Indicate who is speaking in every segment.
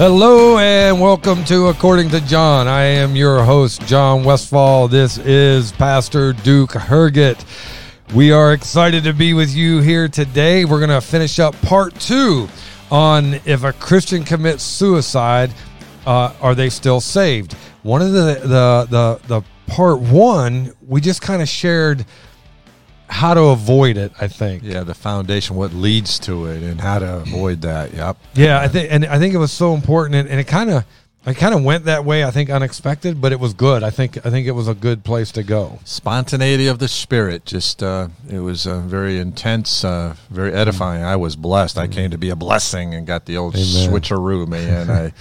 Speaker 1: Hello and welcome to According to John. I am your host, John Westfall. This is Pastor Duke Herget. We are excited to be with you here today. We're going to finish up part two on if a Christian commits suicide, uh, are they still saved? One of the the the, the part one, we just kind of shared how to avoid it. I think.
Speaker 2: Yeah, the foundation, what leads to it, and how to avoid that. Yep.
Speaker 1: Yeah, I think, and I think it was so important, and, and it kind of, it kind of went that way. I think unexpected, but it was good. I think, I think it was a good place to go.
Speaker 2: Spontaneity of the spirit. Just, uh, it was uh, very intense, uh, very edifying. I was blessed. I came to be a blessing and got the old
Speaker 1: Amen.
Speaker 2: switcheroo, man. I,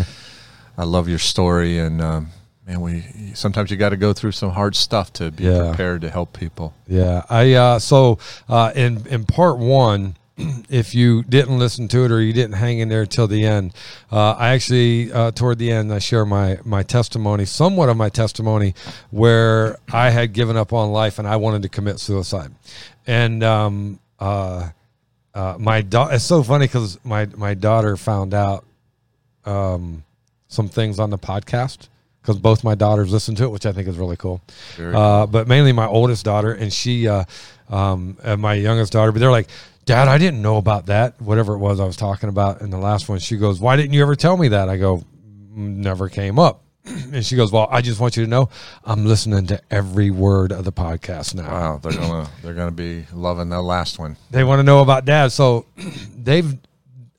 Speaker 2: I love your story, and um, man, we sometimes you got to go through some hard stuff to be
Speaker 1: Yeah.
Speaker 2: prepared to help people.
Speaker 1: Yeah, I uh, so uh, in in part one, if you didn't listen to it or you didn't hang in there till the end, uh, I actually uh, toward the end I share my my testimony, somewhat of my testimony, where I had given up on life and I wanted to commit suicide, and um, uh, uh, my da- it's so funny because my my daughter found out um, some things on the podcast because both my daughters listen to it, which I think is really cool. Uh, but mainly my oldest daughter and she, uh, um, and my youngest daughter. But they're like, Dad, I didn't know about that. Whatever it was I was talking about in the last one. She goes, Why didn't you ever tell me that? I go, Never came up. And she goes, "Well, I just want you to know, I'm listening to every word of the podcast now.
Speaker 2: Wow, they're gonna they're gonna be loving that last one.
Speaker 1: They want to know about dad. So they've,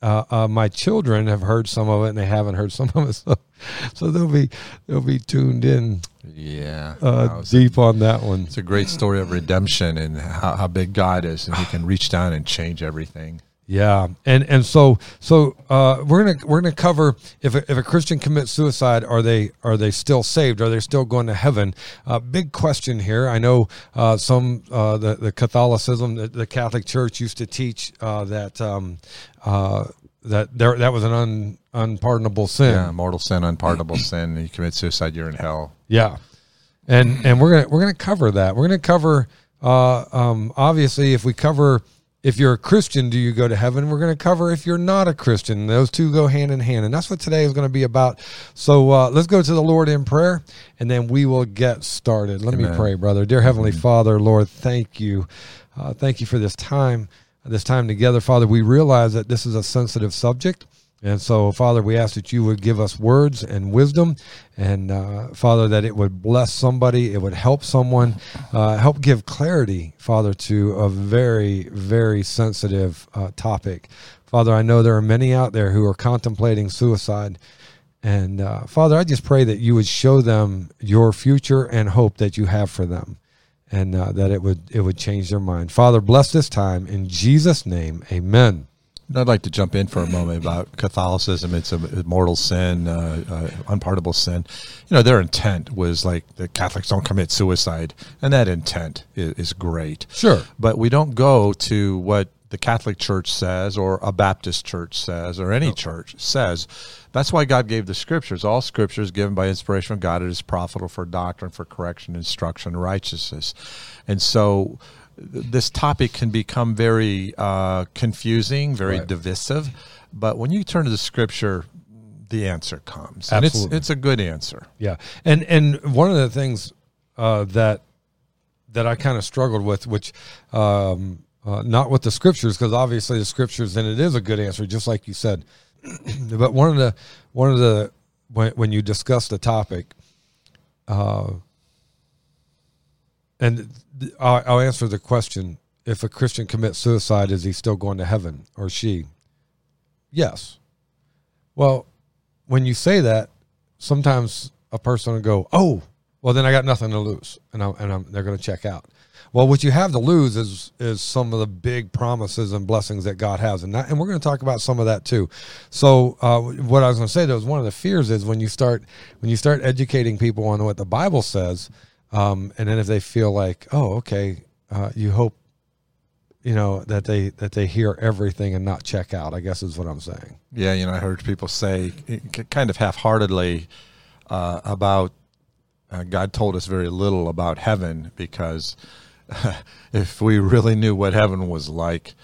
Speaker 1: uh, uh, my children have heard some of it, and they haven't heard some of it. So, so they'll be they'll be tuned in
Speaker 2: Yeah,
Speaker 1: uh, deep on that one.
Speaker 2: it's a great story of redemption and how, how big God is, and He can reach down and change everything.
Speaker 1: Yeah, and and so so uh, we're gonna we're gonna cover if a, if a Christian commits suicide, are they are they still saved? Are they still going to heaven? Uh, big question here. I know uh, some uh, the the Catholicism, the, the Catholic Church used to teach uh, that um, uh, that there that was an un, unpardonable sin.
Speaker 2: Yeah, mortal sin, unpardonable sin. You commit suicide, you're in hell.
Speaker 1: Yeah, and and we're gonna we're gonna cover that. We're gonna cover uh, um, obviously if we cover if you're a Christian, do you go to heaven? We're gonna cover if you're not a Christian. Those two go hand in hand, and that's what today is going to be about. So uh, let's go to the Lord in prayer, and then we will get started. Let me pray, brother. Dear Heavenly Father, Lord, thank you, uh, thank you for this time, this time together, Father. We realize that this is a sensitive subject. And so, Father, we ask that you would give us words and wisdom, and uh, Father, that it would bless somebody, it would help someone, uh, help give clarity, Father, to a very, very sensitive uh, topic. Father, I know there are many out there who are contemplating suicide. And uh, Father, I just pray that you would show them your future and hope that you have for them, and uh, that it would it would change their mind. Father, bless this time in Jesus' name, Amen.
Speaker 2: I'd like to jump in for a moment about Catholicism. It's a mortal sin, uh, uh, unpardonable sin. You know, their intent was like the Catholics don't commit suicide, and that intent is, is great.
Speaker 1: Sure.
Speaker 2: But we don't go to what the Catholic Church says, or a Baptist church says, or any church says. That's why God gave the scriptures. All scriptures given by inspiration of God. It is profitable for doctrine, for correction, instruction, righteousness. And so this topic can become very uh, confusing, very
Speaker 1: Right.
Speaker 2: divisive. But when you turn to the scripture, the answer comes. And it's,
Speaker 1: Absolutely.
Speaker 2: it's a good answer.
Speaker 1: Yeah, and and one of the things uh, that that I kind of struggled with, which um, uh, not with the scriptures, because obviously the scriptures, and it is a good answer, just like you said. but one of the one of the when when you discuss the topic, uh, and I'll, I'll answer the question: If a Christian commits suicide, is he still going to heaven, or she? Yes. Well, when you say that, sometimes a person will go, "Oh, well, then I got nothing to lose," and I'm, and I'm, they're going to check out. Well, what you have to lose is is some of the big promises and blessings that God has, and that, and we're going to talk about some of that too. So, uh, what I was going to say though is one of the fears is when you start when you start educating people on what the Bible says, um, and then if they feel like, "Oh, okay," uh, you hope you know that they that they hear everything and not check out. I guess is what I'm saying.
Speaker 2: Yeah, you know, I heard people say eh, kind of half-heartedly uh, about uh, God told us very little about heaven because if we really knew what heaven was like,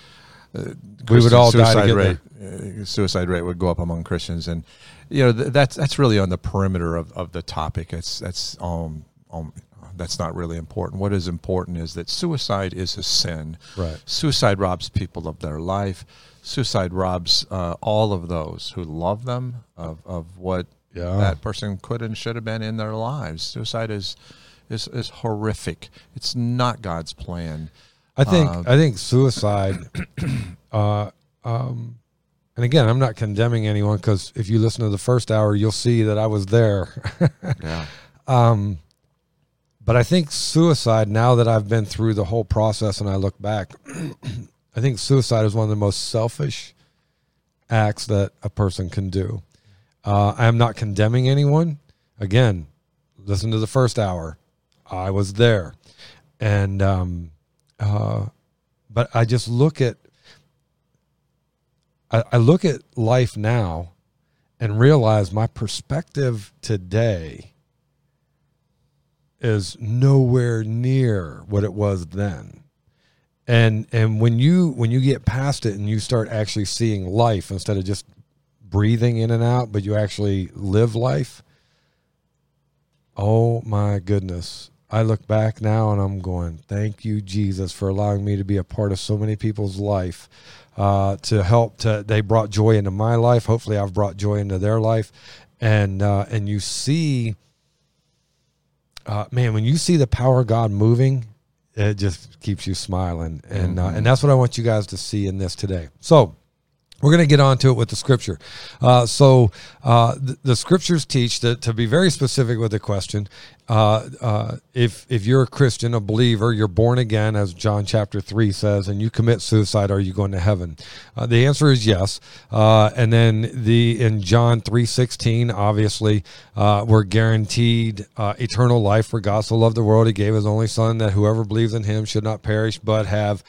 Speaker 1: We would all die
Speaker 2: suicide rate uh, suicide rate would go up among Christians, and you know th- that's that's really on the perimeter of, of the topic. It's that's um, um that's not really important. What is important is that suicide is a sin.
Speaker 1: Right.
Speaker 2: Suicide robs people of their life. Suicide robs uh, all of those who love them of, of what
Speaker 1: Yeah.
Speaker 2: that person could and should have been in their lives. Suicide is is is horrific. It's not God's plan.
Speaker 1: I think
Speaker 2: Uh,
Speaker 1: I think suicide. uh, um, and again, I'm not condemning anyone because if you listen to the first hour, you'll see that I was there.
Speaker 2: Yeah.
Speaker 1: um, but I think suicide. Now that I've been through the whole process and I look back, I think suicide is one of the most selfish acts that a person can do. Uh, I am not condemning anyone. Again, listen to the first hour. I was there, and um, uh, but I just look at I, I look at life now and realize my perspective today is nowhere near what it was then. And and when you when you get past it and you start actually seeing life instead of just breathing in and out, but you actually live life, oh my goodness. I look back now and I'm going, thank you, Jesus, for allowing me to be a part of so many people's life. Uh, to help to they brought joy into my life. Hopefully I've brought joy into their life. And uh, and you see uh, man, when you see the power of God moving, it just keeps you smiling, and uh, and that's what I want you guys to see in this today. So. We're going to get on to it with the scripture. Uh, so, uh, the, the scriptures teach that to be very specific with the question, uh, uh, if if you're a Christian, a believer, you're born again, as John chapter three says, and you commit suicide, are you going to heaven? Uh, the answer is yes. Uh, and then the in John three sixteen, obviously, we're guaranteed eternal life. For God so loved the world, He gave His only Son, that whoever believes in Him should not perish, but have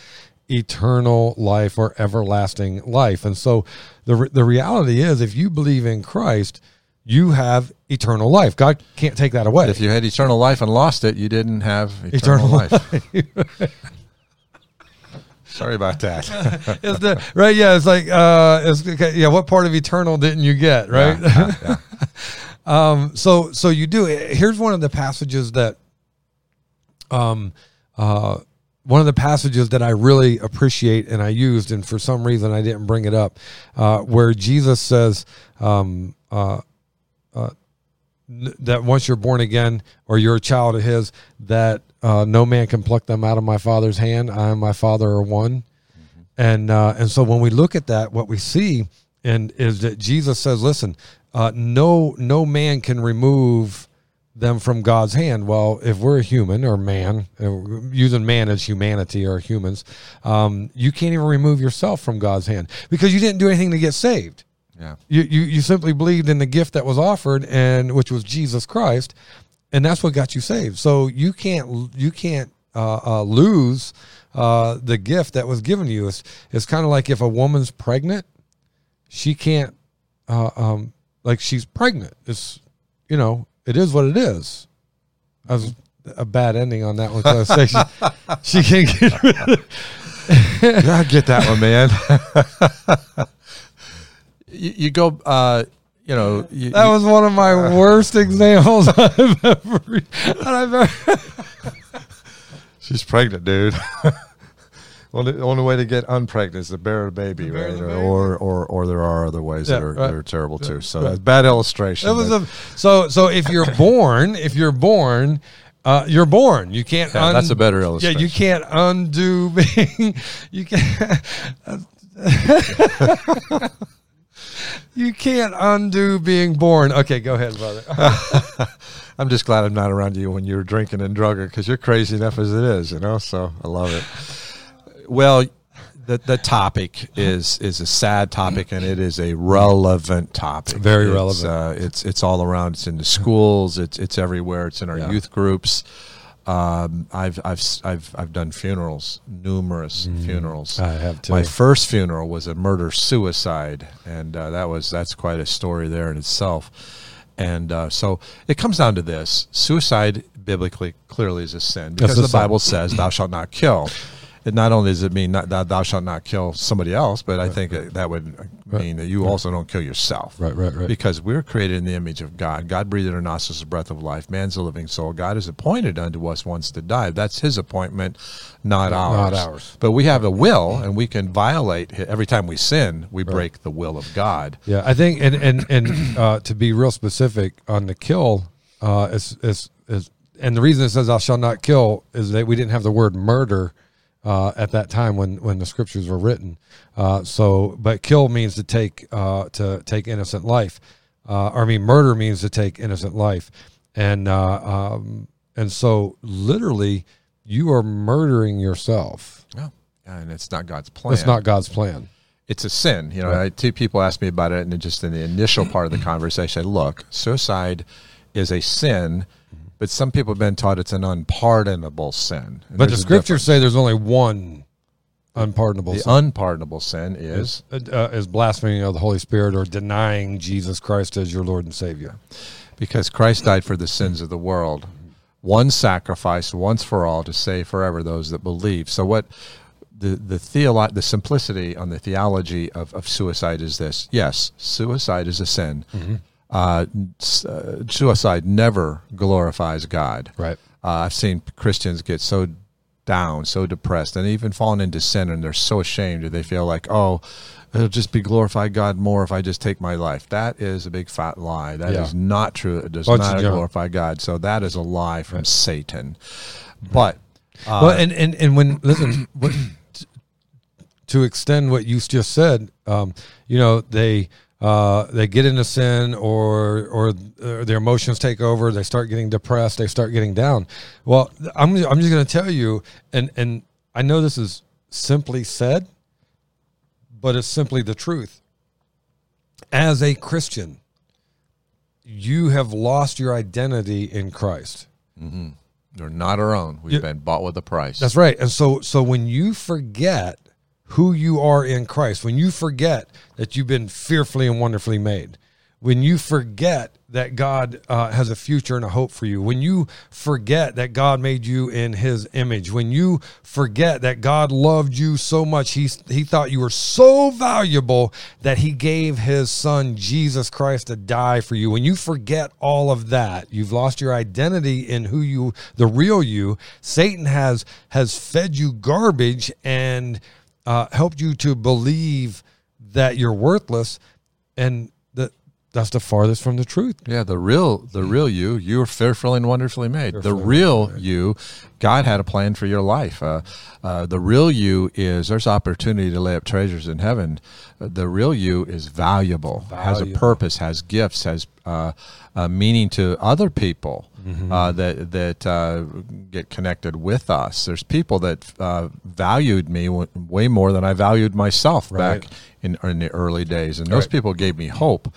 Speaker 1: eternal life or everlasting life. And so the re- the reality is if you believe in Christ, you have eternal life. God can't take that away.
Speaker 2: If you had eternal life and lost it, you didn't have
Speaker 1: Eternal
Speaker 2: eternal, life. Sorry about that.
Speaker 1: The- right? Yeah, it's like uh, it's, okay, yeah. What part of eternal didn't you get? Right.
Speaker 2: Yeah, yeah,
Speaker 1: um, so so you do. Here's one of the passages that, um, uh, one of the passages that I really appreciate and I used, and for some reason I didn't bring it up, uh, where Jesus says, um, uh, uh, n- that once you're born again or you're a child of His, that uh, no man can pluck them out of my Father's hand. I and my Father are one. And uh, and so when we look at that, what we see and is that Jesus says, "Listen, uh, no no man can remove them from God's hand." Well, if we're a human or man, uh, using man as humanity or humans, um, you can't even remove yourself from God's hand because you didn't do anything to get saved.
Speaker 2: yeah.
Speaker 1: You, you you simply believed in the gift that was offered, and which was Jesus Christ, and that's what got you saved. So you can't you can't uh, uh, lose uh, the gift that was given to you. It's it's kind of like if a woman's pregnant, she can't uh, um, like she's pregnant. It's you know it is what it is. That was a bad ending on that one because I she, she can't get rid of it.
Speaker 2: I get that one, man. you, you go, uh, you know, you,
Speaker 1: That
Speaker 2: you-
Speaker 1: was one of my worst examples I've ever. I've ever
Speaker 2: she's pregnant, dude. Well, the only way to get unpregnant is to bear a baby,
Speaker 1: bear
Speaker 2: right?
Speaker 1: the baby.
Speaker 2: Or, or, or there are other ways
Speaker 1: Yeah,
Speaker 2: that, are,
Speaker 1: right.
Speaker 2: that are terrible too. So
Speaker 1: right.
Speaker 2: that's bad illustration.
Speaker 1: That was a so so. If you're born, if you're born, uh, you're born. You can't.
Speaker 2: Yeah, that's a better
Speaker 1: Yeah,
Speaker 2: illustration.
Speaker 1: you can't undo being. You can't. you can't undo being born. Okay, go ahead, brother.
Speaker 2: I'm just glad I'm not around you when you're drinking and drugging because you're crazy enough as it is, you know. So I love it. Well, the the topic is is a sad topic and it is a relevant topic.
Speaker 1: Very
Speaker 2: It's,
Speaker 1: relevant.
Speaker 2: Uh, it's it's all around. It's in the schools. It's it's everywhere. It's in our
Speaker 1: Yeah.
Speaker 2: youth groups. Um, I've I've I've I've done funerals, numerous funerals.
Speaker 1: Mm. I have too.
Speaker 2: My first funeral was a murder suicide, and uh, that was that's quite a story there in itself. And uh, so it comes down to this: suicide biblically clearly is a sin because the. Bible says, "Thou shalt not kill." it not only does it mean not, that thou shalt not kill somebody else, but I think that, that would mean that you also don't kill yourself.
Speaker 1: Right, right, right.
Speaker 2: Because we're created in the image of God. God breathed in our nostrils the breath of life. Man's a living soul. God has appointed unto us once to die. That's His appointment, not ours.
Speaker 1: Not ours.
Speaker 2: But we have a will, and we can violate every time we sin. We break the will of God.
Speaker 1: Yeah, I think, and and and uh, to be real specific on the kill, uh, is is is, and the reason it says "Thou shalt not kill" is that we didn't have the word murder uh, at that time when when the scriptures were written. Uh, so, but kill means to take uh, to take innocent life. Uh, or I mean, murder means to take innocent life, and uh, um, and so literally, you are murdering yourself.
Speaker 2: Yeah. And it's not God's plan.
Speaker 1: That's not God's plan.
Speaker 2: it's a sin. You know, I, two people asked me about it, and just in the initial part of the conversation, I said, look, suicide is a sin, but some people have been taught it's an unpardonable sin.
Speaker 1: But the scriptures say there's only one unpardonable
Speaker 2: difference.
Speaker 1: sin.
Speaker 2: the unpardonable sin is
Speaker 1: uh, is blaspheming of the Holy Spirit or denying Jesus Christ as your Lord and Savior.
Speaker 2: because Christ died for the sins of the world. One sacrifice once for all to save forever those that believe. So what the the theolo- the simplicity on the theology of, of suicide is this. Yes, suicide is a sin. Uh, uh, suicide never glorifies God.
Speaker 1: Right.
Speaker 2: Uh, I've seen Christians get so down, so depressed, and even fallen into sin, and they're so ashamed that they feel like, oh, it'll just be glorify God more if I just take my life. That is a big fat lie. That is
Speaker 1: Yeah.
Speaker 2: not true. It does not glorify God. So that is a lie from Satan. But uh,
Speaker 1: well, and, and, and when, listen, what, to extend what you just said, um, you know, they, uh, they get into sin or, or uh, their emotions take over. They start getting depressed. They start getting down. Well, I'm, I'm just going to tell you, and, and I know this is simply said, but it's simply the truth. As a Christian, you have lost your identity in Christ.
Speaker 2: they're not our own. We've
Speaker 1: Yeah.
Speaker 2: been bought with a price.
Speaker 1: That's right. And so so when you forget who you are in Christ, when you forget that you've been fearfully and wonderfully made, when you forget that God uh, has a future and a hope for you, when you forget that God made you in His image, when you forget that God loved you so much, He He thought you were so valuable that He gave His Son Jesus Christ to die for you. When you forget all of that, you've lost your identity in who you, the real you. Satan has has fed you garbage and uh, helped you to believe that you're worthless, and that's the farthest from the truth.
Speaker 2: Yeah, the real the real you, you were fearfully and wonderfully made. the real you, God had a plan for your life. Uh, uh, the real you is there's opportunity to lay up treasures in heaven. Uh, the real you is valuable, has a purpose, has gifts, has uh, uh, meaning to other people uh, that that uh, get connected with us. There's people that uh, valued me w- way more than I valued myself
Speaker 1: Right.
Speaker 2: back in, in the early days, and those people gave me hope.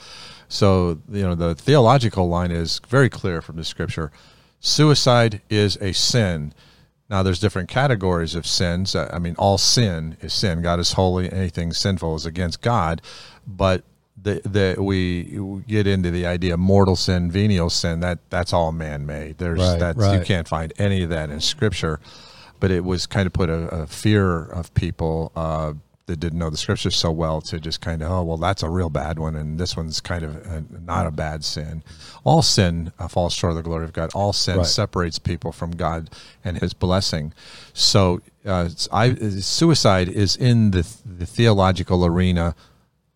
Speaker 2: So, you know, the theological line is very clear from the scripture. Suicide is a sin. Now, there's different categories of sins. I mean, all sin is sin. God is holy. Anything sinful is against God. But the, the, we get into the idea of mortal sin, venial sin. That that's all man-made. There's
Speaker 1: Right,
Speaker 2: that's you can't find any of that in Scripture. But it was kind of put a, a fear of people uh, that didn't know the Scriptures so well to just kind of oh well that's a real bad one and this one's kind of a, not a bad sin. All sin uh, falls short of the glory of God. All sin
Speaker 1: Right.
Speaker 2: separates people from God and His blessing. So uh, I, suicide is in the the theological arena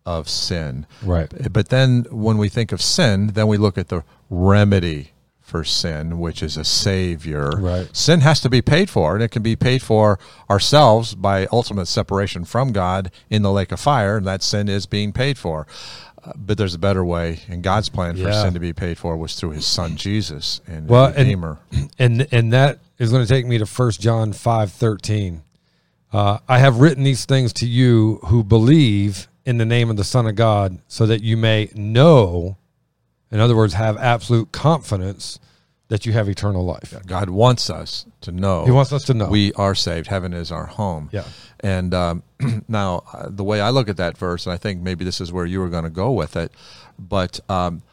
Speaker 2: of sin.
Speaker 1: Right.
Speaker 2: But then when we think of sin, then we look at the remedy for sin, which is a savior.
Speaker 1: Right.
Speaker 2: Sin has to be paid for, and it can be paid for ourselves by ultimate separation from God in the lake of fire, and that sin is being paid for. Uh, but there's a better way, and God's plan for
Speaker 1: Yeah.
Speaker 2: sin to be paid for was through His Son Jesus and
Speaker 1: Well,
Speaker 2: well,
Speaker 1: and-
Speaker 2: Redeemer.
Speaker 1: and and that is going to take me to First John five thirteen. Uh, I have written these things to you who believe in the name of the Son of God, so that you may know, in other words, have absolute confidence that you have eternal life.
Speaker 2: God wants us to know.
Speaker 1: He wants us to know.
Speaker 2: we are saved. Heaven is our home.
Speaker 1: Yeah.
Speaker 2: And um, now, uh, the way I look at that verse, and I think maybe this is where you were going to go with it, but um,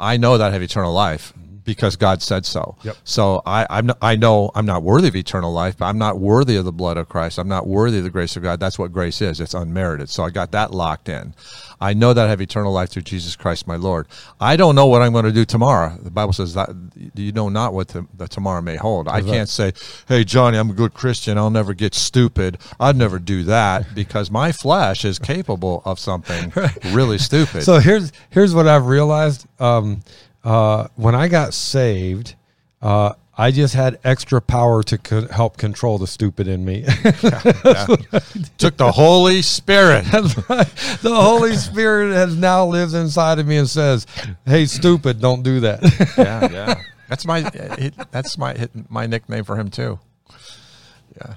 Speaker 2: I know that I have eternal life, because God said so.
Speaker 1: Yep.
Speaker 2: So I I'm not, I know I'm not worthy of eternal life, but I'm not worthy of the blood of Christ. I'm not worthy of the grace of God. That's what grace is. It's unmerited. So I got that locked in. I know that I have eternal life through Jesus Christ my Lord. I don't know what I'm going to do tomorrow. The Bible says that you know not what the, the tomorrow may hold. I can't say, "Hey Johnny, I'm a good Christian. I'll never get stupid." I'd never do that because my flesh is capable of something really stupid.
Speaker 1: So here's here's what I've realized. Um, uh, when I got saved, uh, I just had extra power to co- help control the stupid in me.
Speaker 2: Took the Holy Spirit.
Speaker 1: The Holy Spirit has now lives inside of me and says, "Hey, stupid, don't do that."
Speaker 2: yeah, yeah. That's my it, that's my my nickname for him too. Yeah.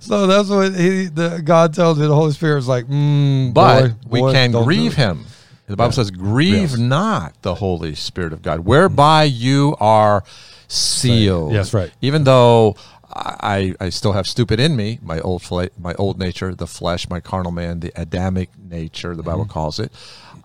Speaker 1: so that's what he, the, God tells me. The Holy Spirit is like, mm,
Speaker 2: But
Speaker 1: boy,
Speaker 2: we
Speaker 1: boy,
Speaker 2: can
Speaker 1: don't
Speaker 2: grieve
Speaker 1: it."
Speaker 2: him. The Bible
Speaker 1: Yeah.
Speaker 2: says, "Grieve
Speaker 1: Yes.
Speaker 2: not the Holy Spirit of God, whereby you are sealed."
Speaker 1: Yes, right.
Speaker 2: Even though I, I still have stupid in me, my old fle- my old nature, the flesh, my carnal man, the Adamic nature, the Bible calls it.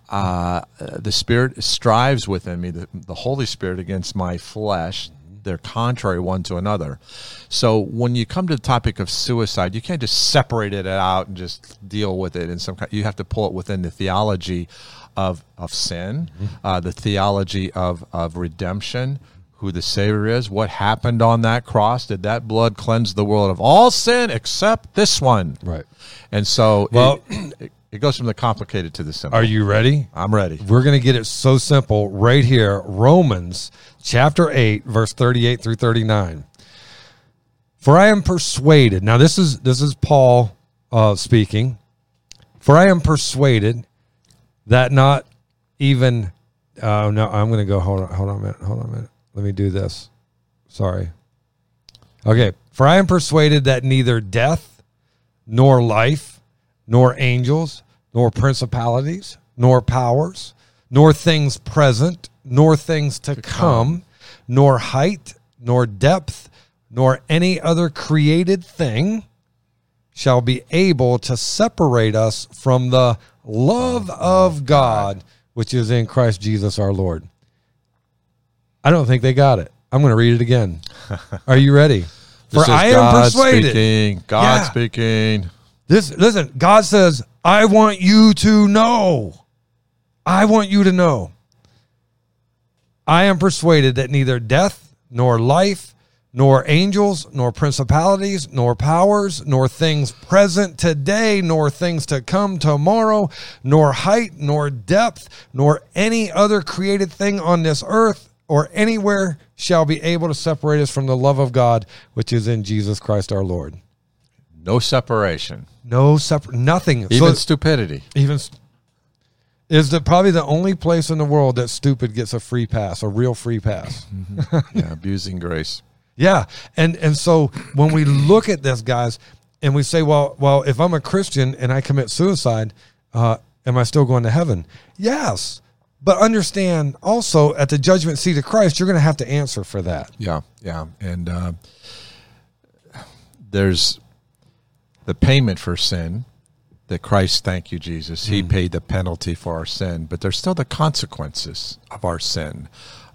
Speaker 2: Uh, the Spirit strives within me, the, the Holy Spirit against my flesh. They're contrary one to another. So when you come to the topic of suicide, you can't just separate it out and just deal with it in some kind. You have to pull it within the theology of of sin, uh, the theology of of redemption, who the Savior is, what happened on that cross. Did that blood cleanse the world of all sin except this one?
Speaker 1: Right.
Speaker 2: And so,
Speaker 1: Well-
Speaker 2: it, it, it goes from the complicated to the simple.
Speaker 1: Are you ready?
Speaker 2: I'm ready.
Speaker 1: We're going to get it so simple right here. Romans chapter 8 verse 38 through 39. For I am persuaded. Now this is this is Paul uh, speaking. For I am persuaded that not even uh, no, I'm going to go hold on hold on a minute. Hold on a minute. Let me do this. Sorry. Okay. For I am persuaded that neither death nor life nor angels, nor principalities, nor powers, nor things present, nor things to, come, nor height, nor depth, nor any other created thing shall be able to separate us from the love of God, which is in Christ Jesus our Lord. I don't think they got it. I'm going to read it again. Are you ready? For I am
Speaker 2: God
Speaker 1: persuaded.
Speaker 2: Speaking. God
Speaker 1: Yeah.
Speaker 2: speaking.
Speaker 1: This listen, God says, I want you to know. I want you to know. I am persuaded that neither death nor life, nor angels, nor principalities, nor powers, nor things present today, nor things to come tomorrow, nor height, nor depth, nor any other created thing on this earth or anywhere shall be able to separate us from the love of God, which is in Jesus Christ our Lord.
Speaker 2: No separation.
Speaker 1: No separate, nothing.
Speaker 2: Even
Speaker 1: so,
Speaker 2: stupidity.
Speaker 1: even st- is the probably the only place in the world that stupid gets a free pass, a real free pass. Mm-hmm.
Speaker 2: yeah, abusing grace.
Speaker 1: Yeah, and and so when we look at this, guys, and we say, well, well, if I'm a Christian and I commit suicide, uh, am I still going to heaven? Yes, but understand also at the judgment seat of Christ, you're going to have to answer for that.
Speaker 2: Yeah, yeah, and uh, there's the payment for sin that Christ, thank you, Jesus, He paid the penalty for our sin, but there's still the consequences of our sin.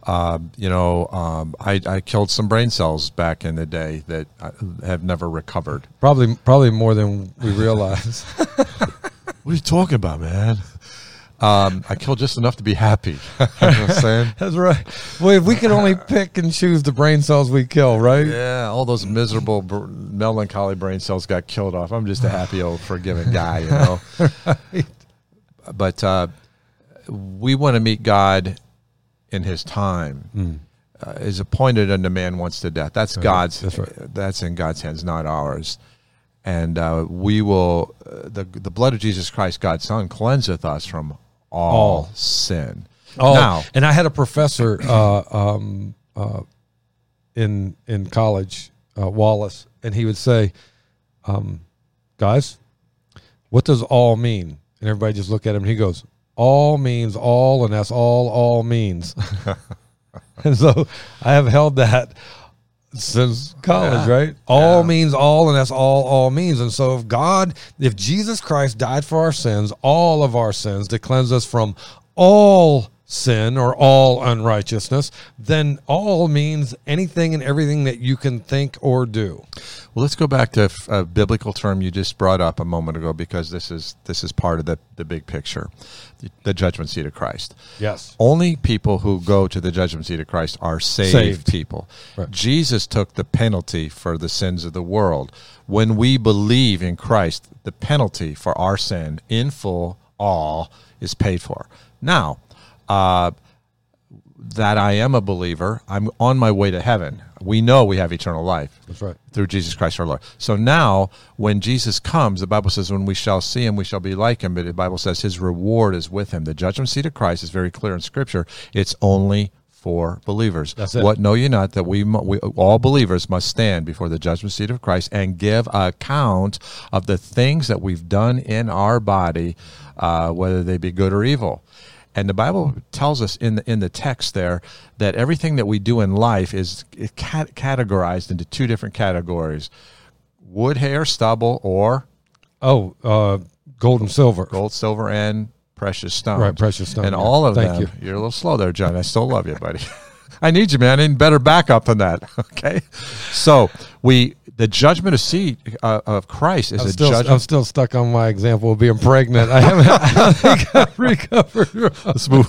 Speaker 2: Um, you know, um, I, I killed some brain cells back in the day that uh, have never recovered.
Speaker 1: Probably, probably more than we realize.
Speaker 2: What are you talking about, man? Um, I killed just enough to be happy. you know what I'm saying?
Speaker 1: That's right. Well, if we could only pick and choose the brain cells we kill, right?
Speaker 2: Yeah, all those miserable, br- melancholy brain cells got killed off. I'm just a happy old forgiving guy, you know. right. But uh, we want to meet God in His time. Uh, is appointed unto man once to death. That's God's.
Speaker 1: That's right.
Speaker 2: That's in God's hands, not ours. And uh, we will. Uh, the the blood of Jesus Christ, God's Son, cleanseth us from all,
Speaker 1: All.
Speaker 2: sin.
Speaker 1: Oh,
Speaker 2: Now,
Speaker 1: and I had a professor uh, um, uh, in in college, uh, Wallace, and he would say, um, "Guys, what does all mean?" And everybody just look at him. and He goes, "All means all, and that's all all means." and so I have held that since college,
Speaker 2: Yeah.
Speaker 1: right? All
Speaker 2: Yeah.
Speaker 1: means all, and that's all all means. And so if God, if Jesus Christ died for our sins, all of our sins, to cleanse us from all sin or all unrighteousness, then all means anything and everything that you can think or do.
Speaker 2: Well, let's go back to a biblical term you just brought up a moment ago because this is this is part of the, the big picture, the, the judgment seat of Christ.
Speaker 1: Yes.
Speaker 2: Only people who go to the judgment seat of Christ are saved,
Speaker 1: Saved.
Speaker 2: people.
Speaker 1: Right.
Speaker 2: Jesus took the penalty for the sins of the world. When we believe in Christ, the penalty for our sin in full, all, is paid for. Now, uh, that I am a believer, I'm on my way to heaven. We know we have eternal life
Speaker 1: That's right.
Speaker 2: through Jesus Christ our Lord. So now, when Jesus comes, the Bible says, when we shall see him, we shall be like him. But the Bible says his reward is with him. The judgment seat of Christ is very clear in Scripture. It's only for believers.
Speaker 1: That's it.
Speaker 2: What know you not that we, we all believers must stand before the judgment seat of Christ and give account of the things that we've done in our body, uh, whether they be good or evil. And the Bible tells us in the in the text there that everything that we do in life is cat- categorized into two different categories: wood, hair, stubble, or
Speaker 1: Oh, uh, gold and silver.
Speaker 2: gold, silver, and precious stone.
Speaker 1: Right, precious stone,
Speaker 2: And
Speaker 1: yeah.
Speaker 2: all of
Speaker 1: Thank
Speaker 2: them.
Speaker 1: you.
Speaker 2: You're a little slow there, John. I still love you, buddy. I need you, man. I need better backup than that. Okay, so we the judgment of seat uh, of Christ is
Speaker 1: I'm
Speaker 2: a
Speaker 1: still,
Speaker 2: judgment.
Speaker 1: I'm still stuck on my example of being pregnant. I haven't I think I've recovered.
Speaker 2: Let's move.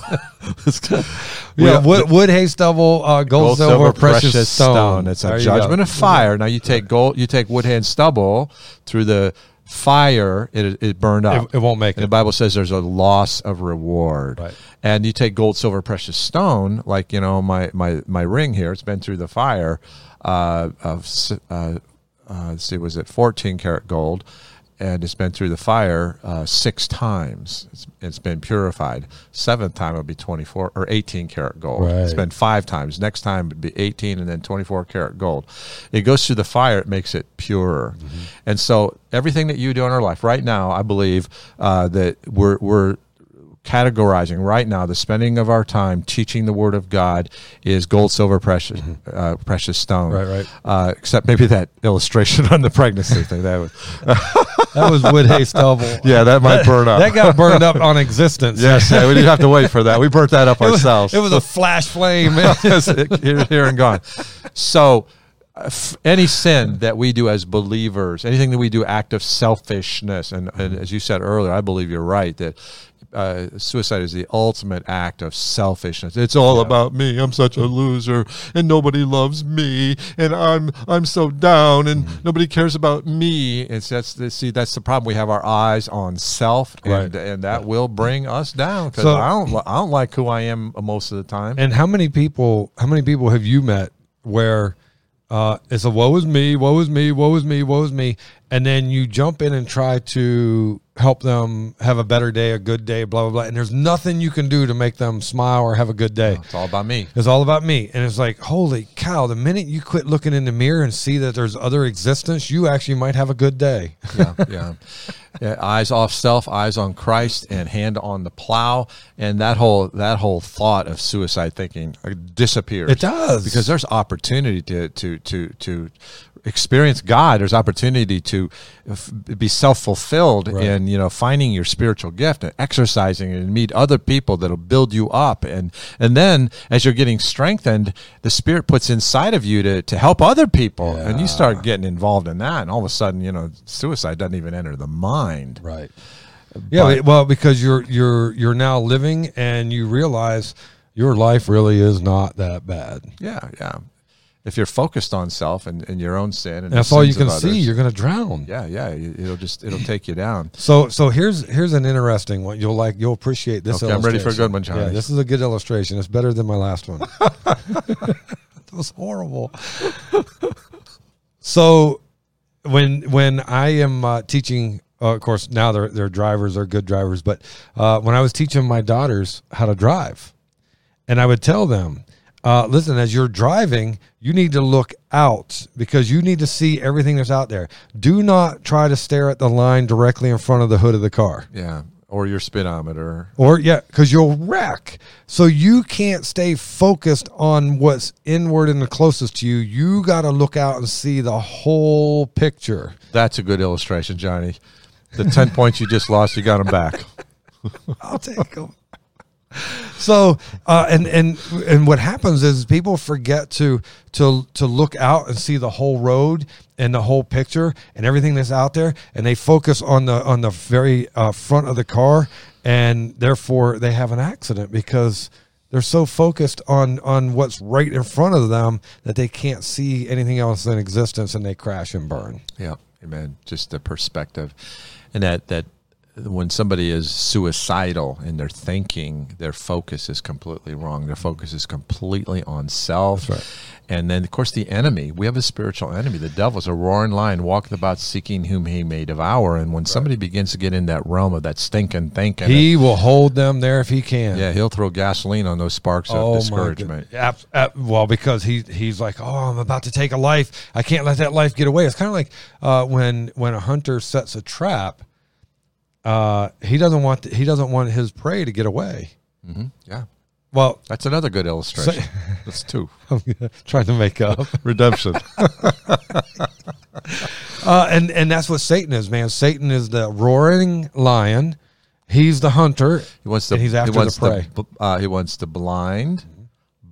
Speaker 2: Let's go.
Speaker 1: Yeah, wood, wood, hay, stubble, uh, gold, silver, precious, stone.
Speaker 2: It's a
Speaker 1: you
Speaker 2: judgment of fire. Now you take gold, you take wood, hay, and stubble through the fire. It, it burned up.
Speaker 1: It, it won't make
Speaker 2: it. The. Bible says there's a loss of reward.
Speaker 1: Right.
Speaker 2: And you take gold, silver, precious stone, like you know my my my ring here. It's been through the fire uh, of uh, uh, let's see, was it 14 karat gold, and it's been through the fire uh, six times. It's, it's been purified. Seventh time it'll be 24 or 18 karat gold. It's been five times. Next time it'd be 18 and then 24 karat gold. It goes through the fire. It makes it purer.
Speaker 1: Mm-hmm.
Speaker 2: And so everything that you do in our life right now, I believe uh, that we're we're categorizing right now the spending of our time teaching the word of god is gold silver precious uh, precious stone
Speaker 1: Mm-hmm. Right, right.
Speaker 2: uh, except maybe that illustration on the pregnancy thing that was
Speaker 1: That was wood, hay, stubble.
Speaker 2: yeah that might burn up
Speaker 1: That got burned up on existence.
Speaker 2: yes yeah, we didn't have to wait for that we burnt that up
Speaker 1: It was,
Speaker 2: ourselves
Speaker 1: it was a flash flame.
Speaker 2: here, here and gone. So, uh, any sin that we do as believers, anything that we do, act of selfishness, and, and as you said earlier, I believe you're right that uh, suicide is the ultimate act of selfishness. It's all about me. I'm such a loser, and nobody loves me, and I'm I'm so down, and
Speaker 1: Mm-hmm.
Speaker 2: nobody cares about me. It's that's the, see that's the problem. We have our eyes on self, and,
Speaker 1: Right.
Speaker 2: and that will bring us down because
Speaker 1: So-
Speaker 2: I don't I don't like who I am most of the time.
Speaker 1: And how many people? How many people have you met where uh, it's a woe is me, woe is me, woe is me, woe is me, and then you jump in and try to help them have a better day, a good day, blah blah blah, and there's nothing you can do to make them smile or have a good day.
Speaker 2: it's all about me.
Speaker 1: It's all about me. And it's like, holy cow, the minute you quit looking in the mirror and see that there's other existence, you actually might have a good day.
Speaker 2: yeah, yeah. Yeah, Eyes off self, eyes on Christ, and hand on the plow, and that whole that whole thought of suicide thinking disappears.
Speaker 1: It does.
Speaker 2: because there's opportunity to to to to experience God. There's opportunity to f- be self fulfilled
Speaker 1: Right.
Speaker 2: in you know finding your spiritual gift and exercising it and meet other people that'll build you up and and then as you're getting strengthened, the Spirit puts inside of you to to help other people, and you start getting involved in that, and all of a sudden you know suicide doesn't even enter the mind.
Speaker 1: Right. Yeah,
Speaker 2: But-
Speaker 1: well, because you're you're you're now living and you realize your life really is not that bad.
Speaker 2: Yeah, yeah. If you're focused on self and, and your own sin, and
Speaker 1: That's all you can see.
Speaker 2: others,
Speaker 1: You're going to drown.
Speaker 2: yeah, yeah, it- it'll just it'll take you down.
Speaker 1: So so here's here's an interesting one. You'll like you'll appreciate this.
Speaker 2: Okay, I'm ready for a good one, Johnny.
Speaker 1: Yeah, this is a good illustration. It's better than my last one. that was horrible. so when when I am uh, teaching, uh, of course now they're they're drivers, they're good drivers, but uh, when I was teaching my daughters how to drive, and I would tell them, uh, listen, as you're driving, you need to look out because you need to see everything that's out there. Do not try to stare at the line directly in front of the hood of the car.
Speaker 2: Yeah, or your speedometer.
Speaker 1: Or yeah, because you'll wreck. So you can't stay focused on what's inward and the closest to you. You got to look out and see the whole picture.
Speaker 2: That's a good illustration, Johnny. The ten points you just lost, you got them back.
Speaker 1: I'll take them. So uh, and and and what happens is people forget to to to look out and see the whole road and the whole picture and everything that's out there and they focus on the on the very uh, front of the car and therefore they have an accident because they're so focused on on what's right in front of them that they can't see anything else in existence and they crash and burn
Speaker 2: Yeah, amen. Just the perspective, and that that when somebody is suicidal in their thinking, their focus is completely wrong. Their focus is completely on self.
Speaker 1: Right.
Speaker 2: And then, of course, the enemy. We have a spiritual enemy. The devil's a roaring lion, walking about seeking whom he may devour. And when somebody begins to get in that realm of that stinking thinking,
Speaker 1: he will hold them there if he can
Speaker 2: yeah, he'll throw gasoline on those sparks of
Speaker 1: Oh my
Speaker 2: discouragement.
Speaker 1: goodness. Ab- ab- well, because he he's like, oh, I'm about to take a life. I can't let that life get away. It's kind of like uh, when when a hunter sets a trap. Uh, he doesn't want he doesn't want his prey to get away.
Speaker 2: hmm Yeah,
Speaker 1: Well,
Speaker 2: that's another good illustration. that's two.
Speaker 1: I'm trying to make up.
Speaker 2: Redemption.
Speaker 1: Uh, and and that's what Satan is, man. Satan is the roaring lion. He's the hunter.
Speaker 2: He wants.
Speaker 1: And he's after
Speaker 2: he wants
Speaker 1: the prey.
Speaker 2: To, uh, he wants to blind,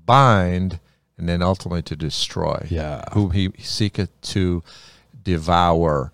Speaker 2: bind, and then ultimately to destroy.
Speaker 1: Yeah.
Speaker 2: Whom he seeketh to devour.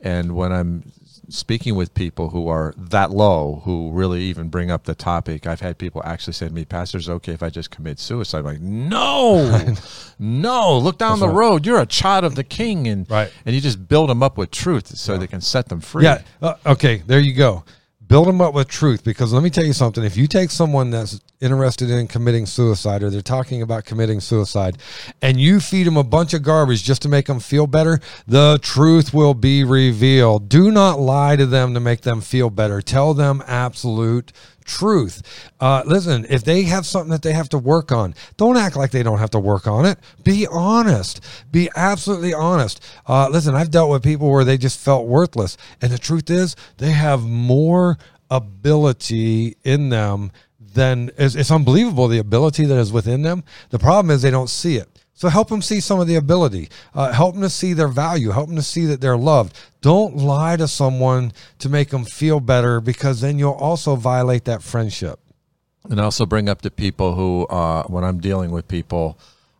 Speaker 2: And when I'm speaking with people who are that low, who really even bring up the topic, I've had people actually say to me, "Pastor's okay if I just commit suicide." I'm like, no, no. Look down
Speaker 1: That's
Speaker 2: the
Speaker 1: right.
Speaker 2: road. You're a child of the King, and
Speaker 1: Right.
Speaker 2: and you just build them up with truth so they can set them free.
Speaker 1: Yeah. Uh, okay. There you go. Build them up with truth because let me tell you something. If you take someone that's interested in committing suicide or they're talking about committing suicide and you feed them a bunch of garbage just to make them feel better, the truth will be revealed. Do not lie to them to make them feel better. Tell them absolute truth. Uh, listen, if they have something that they have to work on, don't act like they don't have to work on it. Be honest. Be absolutely honest. Uh, listen, I've dealt with people where they just felt worthless. And the truth is, they have more ability in them than it's, it's unbelievable the ability that is within them. The problem is they don't see it. So help them see some of the ability. Uh, help them to see their value. Help them to see that they're loved. Don't lie to someone to make them feel better because then you'll also violate that friendship.
Speaker 2: and also bring up to people who, uh, when I'm dealing with people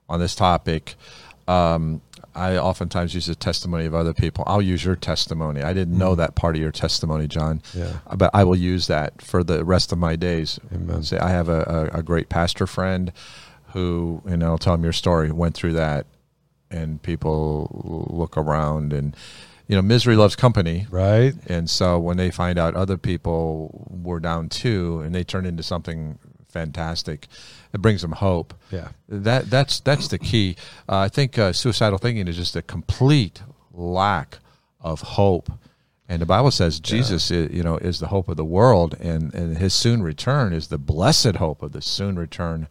Speaker 2: on this topic, um, I oftentimes use the testimony of other people. I'll use your testimony. I didn't know that part of your testimony, John.
Speaker 1: Yeah.
Speaker 2: But I will use that for the rest of my days.
Speaker 1: Amen.
Speaker 2: Say, I have a, a, a great pastor friend who, and I'll tell him your story, went through that, and people look around, and you know, misery loves company.
Speaker 1: Right?
Speaker 2: And so when they find out other people were down too, and they turn into something fantastic, it brings them hope.
Speaker 1: Yeah.
Speaker 2: That that's that's the key. Uh, I think uh, suicidal thinking is just a complete lack of hope. And the Bible says Jesus, i you know, is the hope of the world, and and His soon return is the blessed hope of the soon return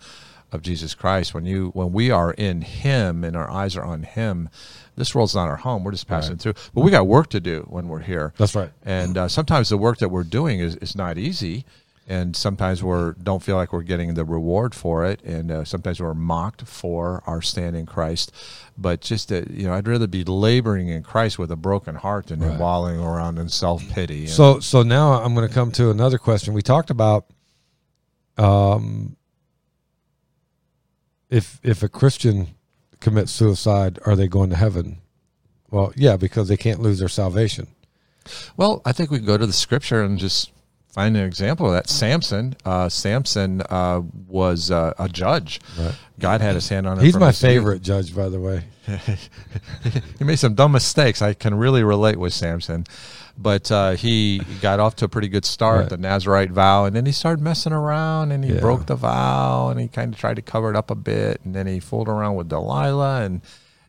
Speaker 2: of Jesus Christ. When you when we are in Him and our eyes are on Him, this world's not our home. We're just passing through. But we got work to do when we're here.
Speaker 1: That's right.
Speaker 2: And uh, sometimes the work that we're doing is, is not easy. And sometimes we don't feel like we're getting the reward for it. And uh, sometimes we're mocked for our stand in Christ. But just, uh, you know, I'd rather be laboring in Christ with a broken heart than
Speaker 1: Right.
Speaker 2: wallowing around in self pity.
Speaker 1: So so now I'm going to come to another question. We talked about um if if a Christian commits suicide, are they going to heaven? Well, yeah, because they can't lose their salvation.
Speaker 2: Well, I think we can go to the scripture and just find an example of that. Samson, uh, Samson uh, was uh, a judge.
Speaker 1: Right.
Speaker 2: God had his hand on him.
Speaker 1: He's my favorite judge, by the way.
Speaker 2: he made some dumb mistakes. I can really relate with Samson, but uh, he got off to a pretty good start,
Speaker 1: Right.
Speaker 2: the Nazarite vow, and then he started messing around and he
Speaker 1: Yeah.
Speaker 2: broke the vow and he kind of tried to cover it up a bit, and then he fooled around with Delilah and.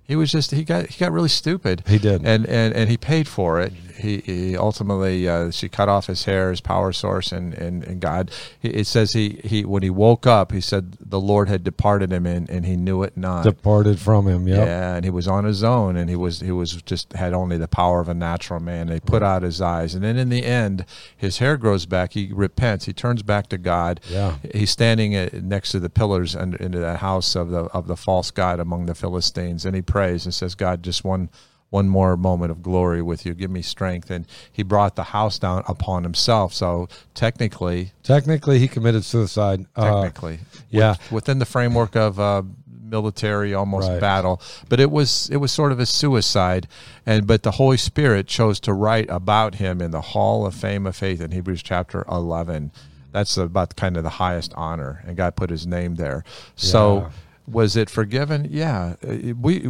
Speaker 2: He was just he got he got really stupid.
Speaker 1: He did.
Speaker 2: and and and he paid for it. He, he ultimately uh, she cut off his hair, his power source, and and, and God. He, it says he he when he woke up, he said the Lord had departed him, and, and he knew it not.
Speaker 1: Departed from him. Yep.
Speaker 2: Yeah, and he was on his own, and he was he was just had only the power of a natural man. They put out his eyes, and then in the end, his hair grows back. He repents. He turns back to God.
Speaker 1: Yeah.
Speaker 2: He's standing uh, next to the pillars and into the house of the of the false god among the Philistines, and he prays and says, "God, just one one more moment of glory with you. Give me strength. And he brought the house down upon himself. So technically,
Speaker 1: Technically, he committed suicide. Uh,
Speaker 2: technically,
Speaker 1: yeah.
Speaker 2: with- within the framework of uh, military almost
Speaker 1: Right.
Speaker 2: battle, but it was it was sort of a suicide. And but the Holy Spirit chose to write about him in the Hall of Fame of Faith in Hebrews chapter eleven. That's about kind of the highest honor, and God put His name there. So. Was it forgiven? Yeah, Uh, we.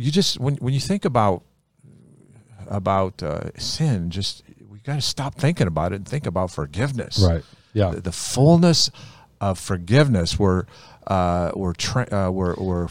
Speaker 2: You just when when you think about about uh, sin, just we got to stop thinking about it and think about forgiveness
Speaker 1: right. Yeah.
Speaker 2: the, the fullness of forgiveness where uh, we're, tra- uh, we're, we're,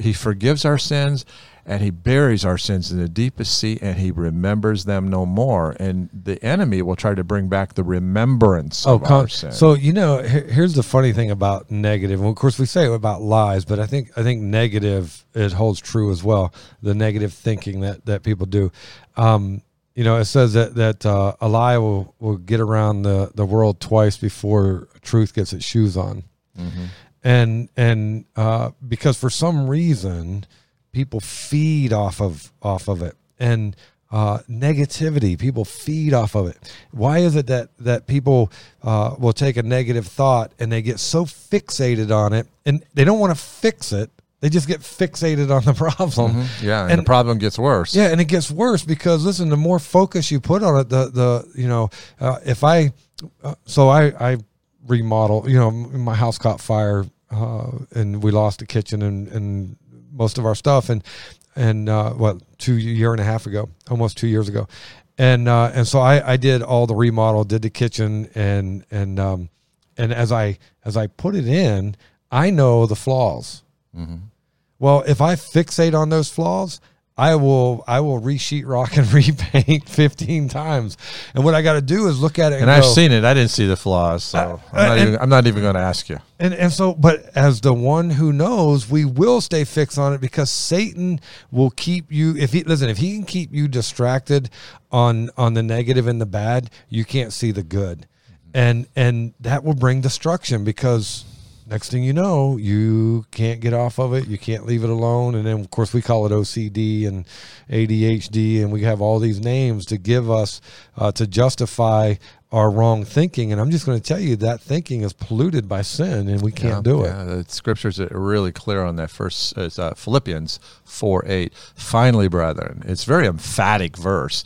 Speaker 2: he forgives our sins and he buries our sins in the deepest sea and he remembers them no more and the enemy will try to bring back the remembrance
Speaker 1: Oh,
Speaker 2: of
Speaker 1: con-
Speaker 2: our sin
Speaker 1: so you know, here's the funny thing about negative. Well, of course, we say it about lies, but I think I think negative it holds true as well. The negative thinking that that people do. Um, you know, it says that that uh, a lie will will get around the the world twice before truth gets its shoes on.
Speaker 2: Mhm.
Speaker 1: and and uh, because for some reason people feed off of off of it. And uh, negativity people feed off of it. Why is it that that people uh, will take a negative thought and they get so fixated on it and they don't want to fix it they just get fixated on the problem.
Speaker 2: Mhm. yeah and,
Speaker 1: And-
Speaker 2: the problem gets worse.
Speaker 1: Yeah, and it gets worse because listen, the more focus you put on it, the the you know, uh, if I, uh, so I I remodel, you know, my house caught fire, uh, and we lost the kitchen and and most of our stuff, and and uh, what two year and a half ago, almost two years ago, and uh, and so I I did all the remodel, did the kitchen, and and um, and as I as I put it in, I know the flaws.
Speaker 2: Mhm.
Speaker 1: Well, if I fixate on those flaws, I will I will resheet rock and repaint fifteen times. And what I got to do is look at it and,
Speaker 2: and I've
Speaker 1: go-
Speaker 2: seen it I didn't see the flaws so
Speaker 1: Uh,
Speaker 2: I'm, not
Speaker 1: and-
Speaker 2: even, I'm not even going to ask you
Speaker 1: and and so but as the one who knows, we will stay fixed on it because Satan will keep you if he listen, if he can keep you distracted on on the negative and the bad, you can't see the good. And and that will bring destruction because next thing you know, you can't get off of it. You can't leave it alone. And then, of course, we call it OCD and ADHD, and we have all these names to give us uh, to justify our wrong thinking. And I'm just going to tell you that thinking is polluted by sin, and we can't
Speaker 2: yeah,
Speaker 1: do it.
Speaker 2: Yeah, the scriptures are really clear on that. First, uh, Philippians four eight. Finally, brethren, it's a very emphatic verse.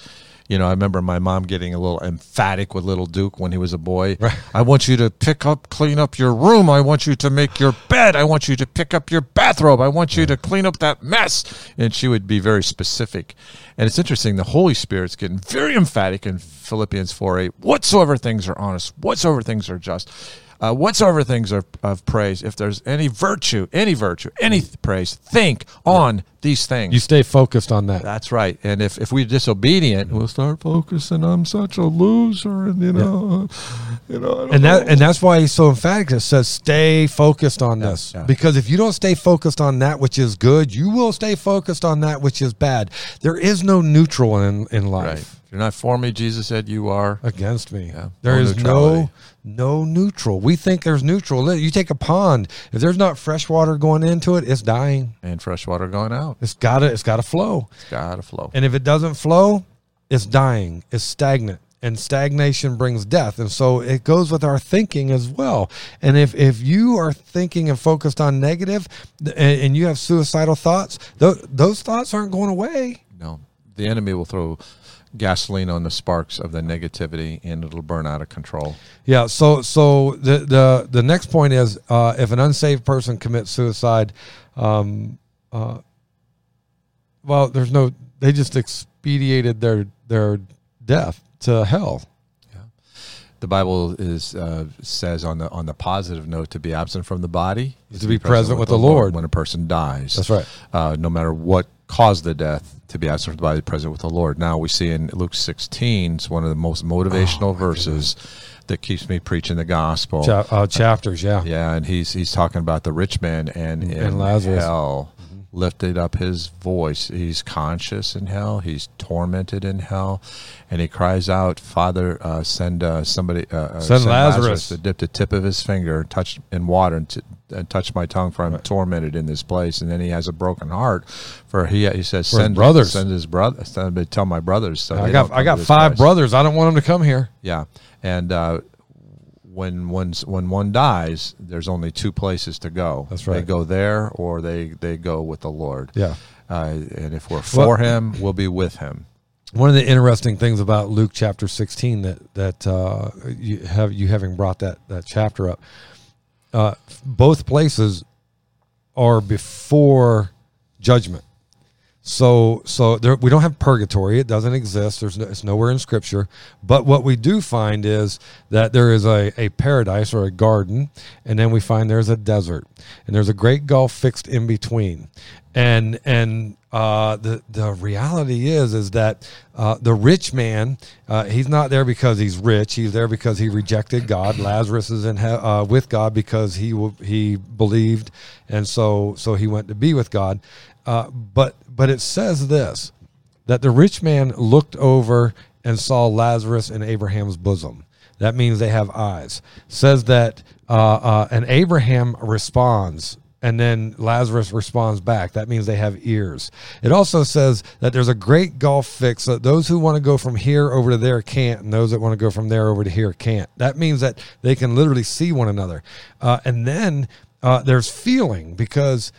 Speaker 2: You know, I remember my mom getting a little emphatic with little Duke when he was a boy.
Speaker 1: Right.
Speaker 2: I want you to pick up, clean up your room. I want you to make your bed. I want you to pick up your bathrobe. I want you to clean up that mess. And she would be very specific. And it's interesting. The Holy Spirit's getting very emphatic in Philippians 4 8. Whatsoever things are honest, whatsoever things are just, uh, whatsoever things are of praise, if there's any virtue, any virtue, any th- praise, think on these things.
Speaker 1: You stay focused on that.
Speaker 2: That's right. And if, if we're disobedient, we'll start focusing. I'm such a loser, and you know, you know,
Speaker 1: and that
Speaker 2: know.
Speaker 1: and that's why he's so emphatic. It says, "Stay focused on this,"
Speaker 2: yeah.
Speaker 1: because if you don't stay focused on that which is good, you will stay focused on that which is bad. There is no neutral in in life.
Speaker 2: right. You're not for me, Jesus said you are.
Speaker 1: against me.
Speaker 2: Yeah,
Speaker 1: There
Speaker 2: no
Speaker 1: is no no neutral. We think there's neutral. You take a pond. If there's not fresh water going into it, it's dying.
Speaker 2: And fresh water going out.
Speaker 1: It's gotta it's gotta flow.
Speaker 2: It's got to flow.
Speaker 1: And if it doesn't flow, it's dying. It's stagnant. And stagnation brings death. And so it goes with our thinking as well. And if, if you are thinking and focused on and, and you have suicidal thoughts, th- those thoughts aren't going away.
Speaker 2: No, the enemy will throw gasoline on the sparks of the negativity, and it'll burn out of control.
Speaker 1: Yeah. So so the the the next point is uh, if an unsaved person commits suicide, um, uh, well, there's no. They just expedited their their death to hell. Yeah.
Speaker 2: The Bible is uh, says on the on the positive note to be absent from the body is
Speaker 1: To be present with the Lord.
Speaker 2: when a person dies.
Speaker 1: That's right.
Speaker 2: Uh, no matter what caused the death, to be absent from the body, present with the Lord. Now we see in Luke 16, it's one of the most motivational verses that keeps me preaching the gospel.
Speaker 1: Cha- uh, chapters. Yeah.
Speaker 2: Yeah, and he's he's talking about the rich man and in
Speaker 1: And Lazarus.
Speaker 2: hell. Lifted up his voice. He's conscious in hell. He's tormented in hell, and he cries out, "Father, uh, send uh, somebody, uh, uh
Speaker 1: send, send Lazarus. Lazarus.
Speaker 2: to dip the tip of his finger, touch in water, and, t- and touch my tongue, for I'm right. tormented in this place." And then he has a broken heart, for he he says,
Speaker 1: "Send brothers,
Speaker 2: send his brother, send, tell my brothers." So
Speaker 1: I got I got five place. brothers. I don't want them to come here.
Speaker 2: Yeah, and uh, when when when one dies, there's only two places to go.
Speaker 1: That's right.
Speaker 2: They go there, or they they go with the Lord.
Speaker 1: Yeah.
Speaker 2: Uh, and if we're for well, Him, we'll be with Him.
Speaker 1: One of the interesting things about Luke chapter 16 that that uh, you have you having brought that that chapter up, uh, both places are before judgment. So, so there, we don't have purgatory. It doesn't exist. There's no, it's nowhere in Scripture. But what we do find is that there is a, a paradise or a garden, and then we find there's a desert, and there's a great gulf fixed in between. And and uh, the the reality is is that uh, the rich man uh, he's not there because he's rich. He's there because he rejected God. Lazarus is in uh, with God because he he believed, and so so he went to be with God. Uh, but but it says this that the rich man looked over and saw Lazarus in Abraham's bosom. That means they have eyes. Says that uh, uh, and Abraham responds and then Lazarus responds back. That means they have ears. It also says that there's a great gulf fix that those who want to go from here over to there can't, and those that want to go from there over to here can't. That means that they can literally see one another. Uh, and then uh, there's feeling because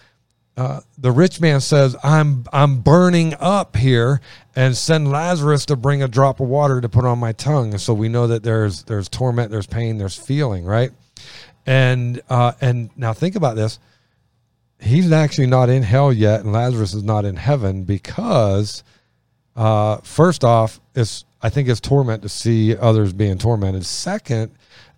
Speaker 1: uh, the rich man says, "I'm I'm burning up here, and send Lazarus to bring a drop of water to put on my tongue." So we know that there's there's torment, there's pain, there's feeling, right? And uh, and now think about this: he's actually not in hell yet, and Lazarus is not in heaven because, uh, first off, it's I think it's torment to see others being tormented. Second,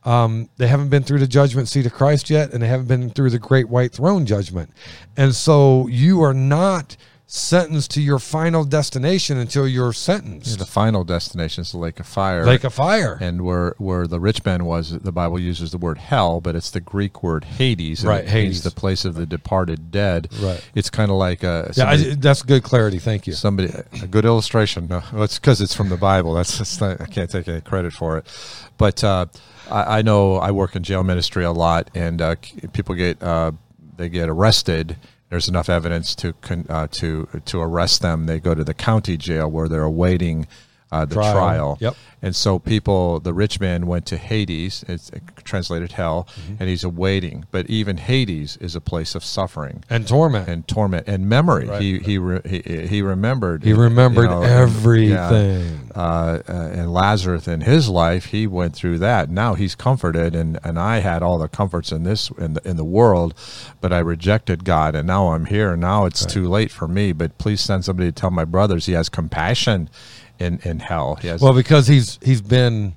Speaker 1: um, they haven't been through the judgment seat of Christ yet, and they haven't been through the great white throne judgment. And so you are not sentenced to your final destination until you're sentenced.
Speaker 2: Yeah, the final destination is the lake of fire.
Speaker 1: Lake of fire.
Speaker 2: And where where the rich man was, the Bible uses the word hell, but it's the Greek word Hades.
Speaker 1: Right, Hades,
Speaker 2: the place of the departed dead.
Speaker 1: Right.
Speaker 2: It's kind of like a.
Speaker 1: Somebody, yeah, I, that's good clarity. Thank you.
Speaker 2: Somebody a good illustration. No, it's because it's from the Bible. That's just not, I can't take any credit for it, but. Uh, I, I, know I work in jail ministry a lot, and uh, people get uh, they get arrested. There's enough evidence to uh, to to arrest them. They go to the county jail where they're awaiting uh, the trial. trial.
Speaker 1: Yep.
Speaker 2: And so people, the rich man went to Hades, it's translated hell, mm-hmm. and he's awaiting. But even Hades is a place of suffering
Speaker 1: and torment
Speaker 2: and torment and memory. Right. He he re, he he remembered.
Speaker 1: He remembered you know, everything.
Speaker 2: Yeah, uh, uh, and Lazarus in his life, he went through that. Now he's comforted, and, and I had all the comforts in this in the in the world, but I rejected God, and now I'm here. Now it's right. too late for me. But please send somebody to tell my brothers he has compassion in in hell. He has
Speaker 1: well because he's he's been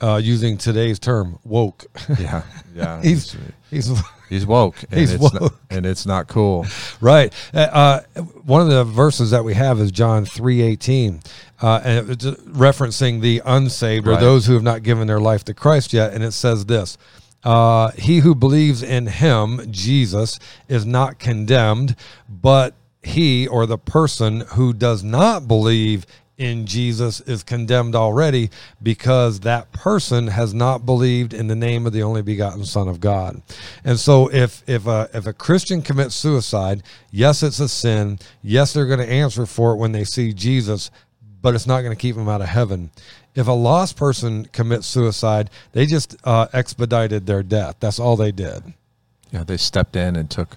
Speaker 1: uh, using today's term woke.
Speaker 2: Yeah, yeah.
Speaker 1: he's he's
Speaker 2: he's woke.
Speaker 1: And he's
Speaker 2: it's
Speaker 1: woke,
Speaker 2: not, and it's not cool.
Speaker 1: Right. Uh, uh, one of the verses that we have is John three eighteen, uh, and it's referencing the unsaved or right. those who have not given their life to Christ yet, and it says this. Uh, he who believes in him, Jesus, is not condemned, but he or the person who does not believe in Jesus is condemned already because that person has not believed in the name of the only begotten Son of God. And so if if a if a Christian commits suicide, yes, it's a sin. Yes, they're going to answer for it when they see Jesus, but it's not going to keep them out of heaven. If a lost person commits suicide, they just uh, expedited their death. That's all they did.
Speaker 2: Yeah, they stepped in and took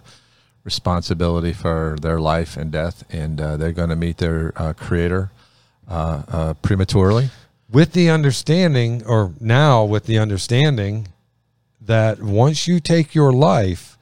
Speaker 2: responsibility for their life and death, and uh, they're going to meet their uh, Creator uh, uh, prematurely.
Speaker 1: With the understanding, or now with the understanding, that once you take your life,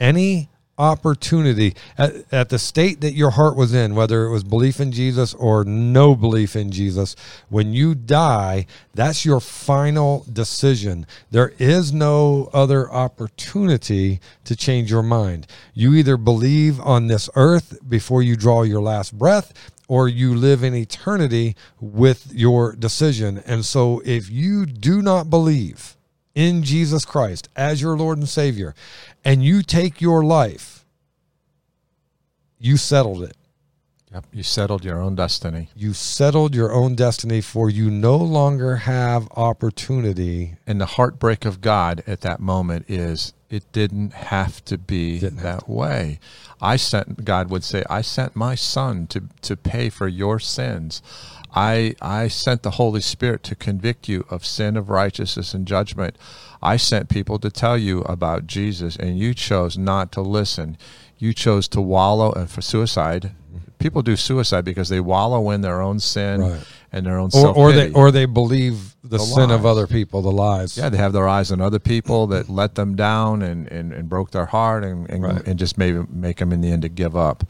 Speaker 1: any opportunity at, at, the state that your heart was in, whether it was belief in Jesus or no belief in Jesus, when you die, that's your final decision. There is no other opportunity to change your mind. You either believe on this earth before you draw your last breath, or you live in eternity with your decision. And so if you do not believe in Jesus Christ as your Lord and Savior, and you take your life, you settled it.
Speaker 2: Yep. You settled your own destiny.
Speaker 1: You settled your own destiny, for you no longer have opportunity.
Speaker 2: And the heartbreak of God at that moment is it didn't have to be
Speaker 1: Didn't
Speaker 2: that way. I sent God would say, I sent my son to to pay for your sins. I I sent the Holy Spirit to convict you of sin, of righteousness, and judgment. I sent people to tell you about Jesus, and you chose not to listen. You chose to wallow and for suicide. People do suicide because they wallow in their own sin
Speaker 1: Right.
Speaker 2: And their own
Speaker 1: Or, or they or they believe the,
Speaker 2: The
Speaker 1: sin of other people, the lies.
Speaker 2: Yeah, they have their eyes on other people that let them down and, and, and broke their heart and, and,
Speaker 1: Right.
Speaker 2: and just maybe make them in the end to give up.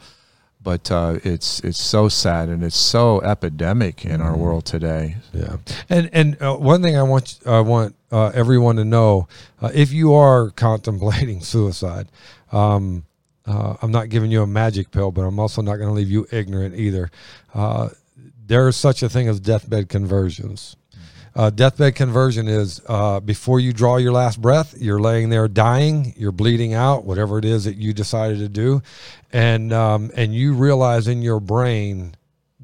Speaker 2: But uh, it's it's so sad and it's so epidemic in
Speaker 1: Mm-hmm.
Speaker 2: our world today.
Speaker 1: Yeah, and and uh, one thing I want I want uh, everyone to know: uh, if you are contemplating suicide, um, uh, I'm not giving you a magic pill, but I'm also not going to leave you ignorant either. There is such a thing as deathbed conversions. Uh, deathbed conversion is uh, before you draw your last breath, you're laying there dying, you're bleeding out, whatever it is that you decided to do, and um, and you realize in your brain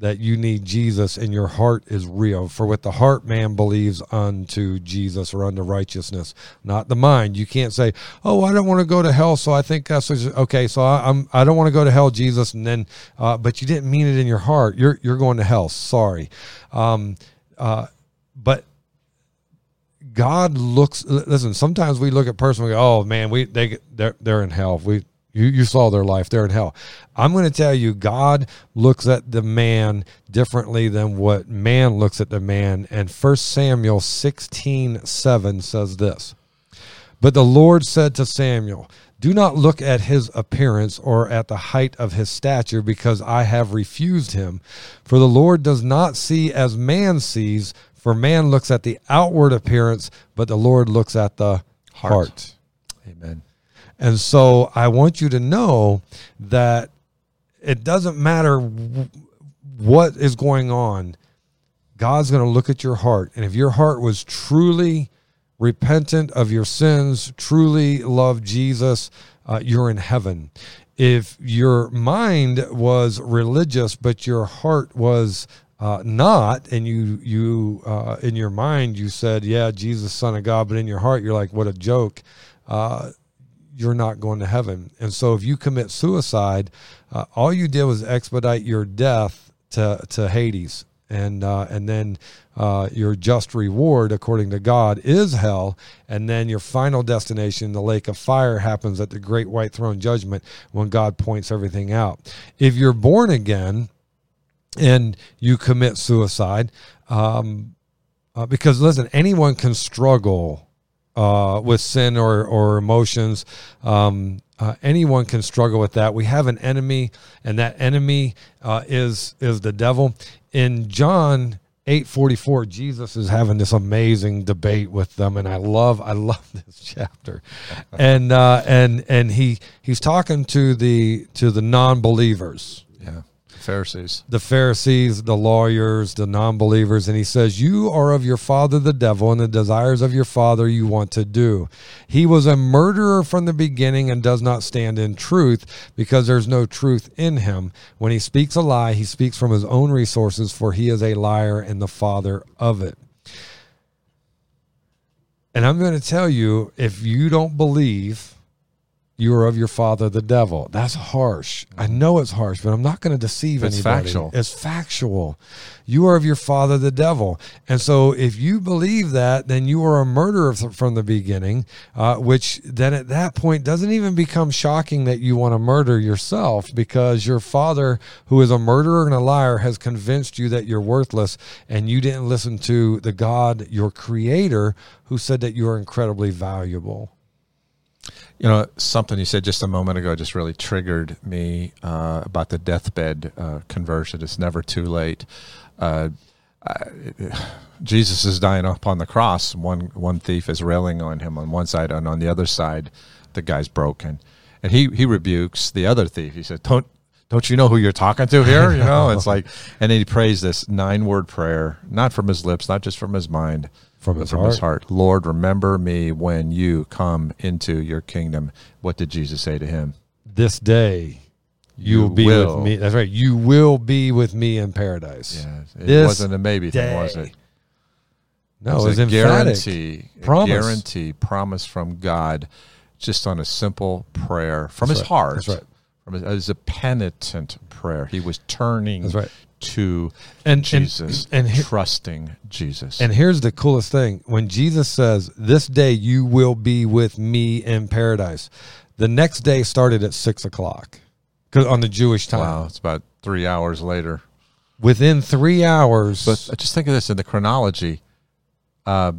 Speaker 1: that you need Jesus and your heart is real. For with the heart man believes unto Jesus or unto righteousness, not the mind. You can't say, "Oh, I don't want to go to hell, so I think that's okay." So I, I'm I don't want to go to hell, Jesus, and then, uh, but you didn't mean it in your heart. You're you're going to hell. Sorry, um, uh, but God looks. Listen, sometimes we look at person. We go, "Oh man, we they they're they're in hell." We you you saw their life. They're in hell. I'm going to tell you, God looks at the man differently than what man looks at the man. And First Samuel sixteen seven says this. But the Lord said to Samuel, Do not look at his appearance or at the height of his stature, because I have refused him. For the Lord does not see as man sees, for man looks at the outward appearance, but the Lord looks at the
Speaker 2: Heart.
Speaker 1: heart.
Speaker 2: Amen.
Speaker 1: And so I want you to know that it doesn't matter what is going on, God's going to look at your heart. And if your heart was truly repentant of your sins, truly loved Jesus, uh, you're in heaven. If your mind was religious, but your heart was uh, not, and you you uh, in your mind you said, "Yeah, Jesus, Son of God," but in your heart you're like, "What a joke." Uh, you're not going to heaven. And so if you commit suicide, uh, all you did was expedite your death to, to Hades. And, uh, and then uh, your just reward, according to God, is hell. And then your final destination, the lake of fire, happens at the great white throne judgment when God points everything out. If you're born again and you commit suicide, um, uh, because listen, anyone can struggle uh, with sin or or emotions. Um, uh, anyone can struggle with that. We have an enemy, and that enemy uh, is is the devil. In John eight forty four, Jesus is having this amazing debate with them, and I love I love this chapter, and uh, and and he he's talking to the to the non believers
Speaker 2: Yeah. Pharisees.
Speaker 1: the Pharisees, the lawyers, the non believers, and he says, You are of your father the devil, and the desires of your father you want to do. He was a murderer from the beginning and does not stand in truth because there's no truth in him. When he speaks a lie, he speaks from his own resources, for he is a liar and the father of it. And I'm going to tell you if you don't believe you are of your father the devil. That's harsh. I know it's harsh, but I'm not going to deceive anybody.
Speaker 2: It's
Speaker 1: anybody.
Speaker 2: factual.
Speaker 1: It's factual. You are of your father the devil. And so if you believe that, then you are a murderer from the beginning, uh, which then at that point doesn't even become shocking that you want to murder yourself because your father, who is a murderer and a liar, has convinced you that you're worthless and you didn't listen to the God, your creator, who said that you are incredibly valuable.
Speaker 2: You know, something you said just a moment ago just really triggered me uh, about the deathbed uh, conversion. It's never too late. Uh, I, Jesus is dying upon the cross. One one thief is railing on him on one side, and on the other side, the guy's broken, and he he rebukes the other thief. He said, "Don't." Don't you know who you're talking to here? You know, it's like, and he prays this nine word prayer, not from his lips, not just from his mind,
Speaker 1: From his
Speaker 2: from
Speaker 1: heart.
Speaker 2: his heart. Lord, remember me when you come into your kingdom. What did Jesus say to him?
Speaker 1: This day You, will be
Speaker 2: will.
Speaker 1: with me. That's right. You will be with me in paradise.
Speaker 2: Yeah, it
Speaker 1: This
Speaker 2: wasn't a maybe thing, was it?
Speaker 1: No, it
Speaker 2: was
Speaker 1: was
Speaker 2: a guarantee, a
Speaker 1: Promise.
Speaker 2: guarantee, promise from God, just on a simple prayer from
Speaker 1: That's
Speaker 2: his
Speaker 1: right.
Speaker 2: heart.
Speaker 1: That's right.
Speaker 2: From his, it was a penitent prayer. He was turning
Speaker 1: That's right.
Speaker 2: To
Speaker 1: And- and-
Speaker 2: Jesus,
Speaker 1: and
Speaker 2: trusting Jesus.
Speaker 1: And here's the coolest thing: when Jesus says, "This day you will be with me in paradise," the next day started at six o'clock on the Jewish time.
Speaker 2: wow, it's about three hours later.
Speaker 1: Within three hours,
Speaker 2: But just think of this in the chronology. Uh,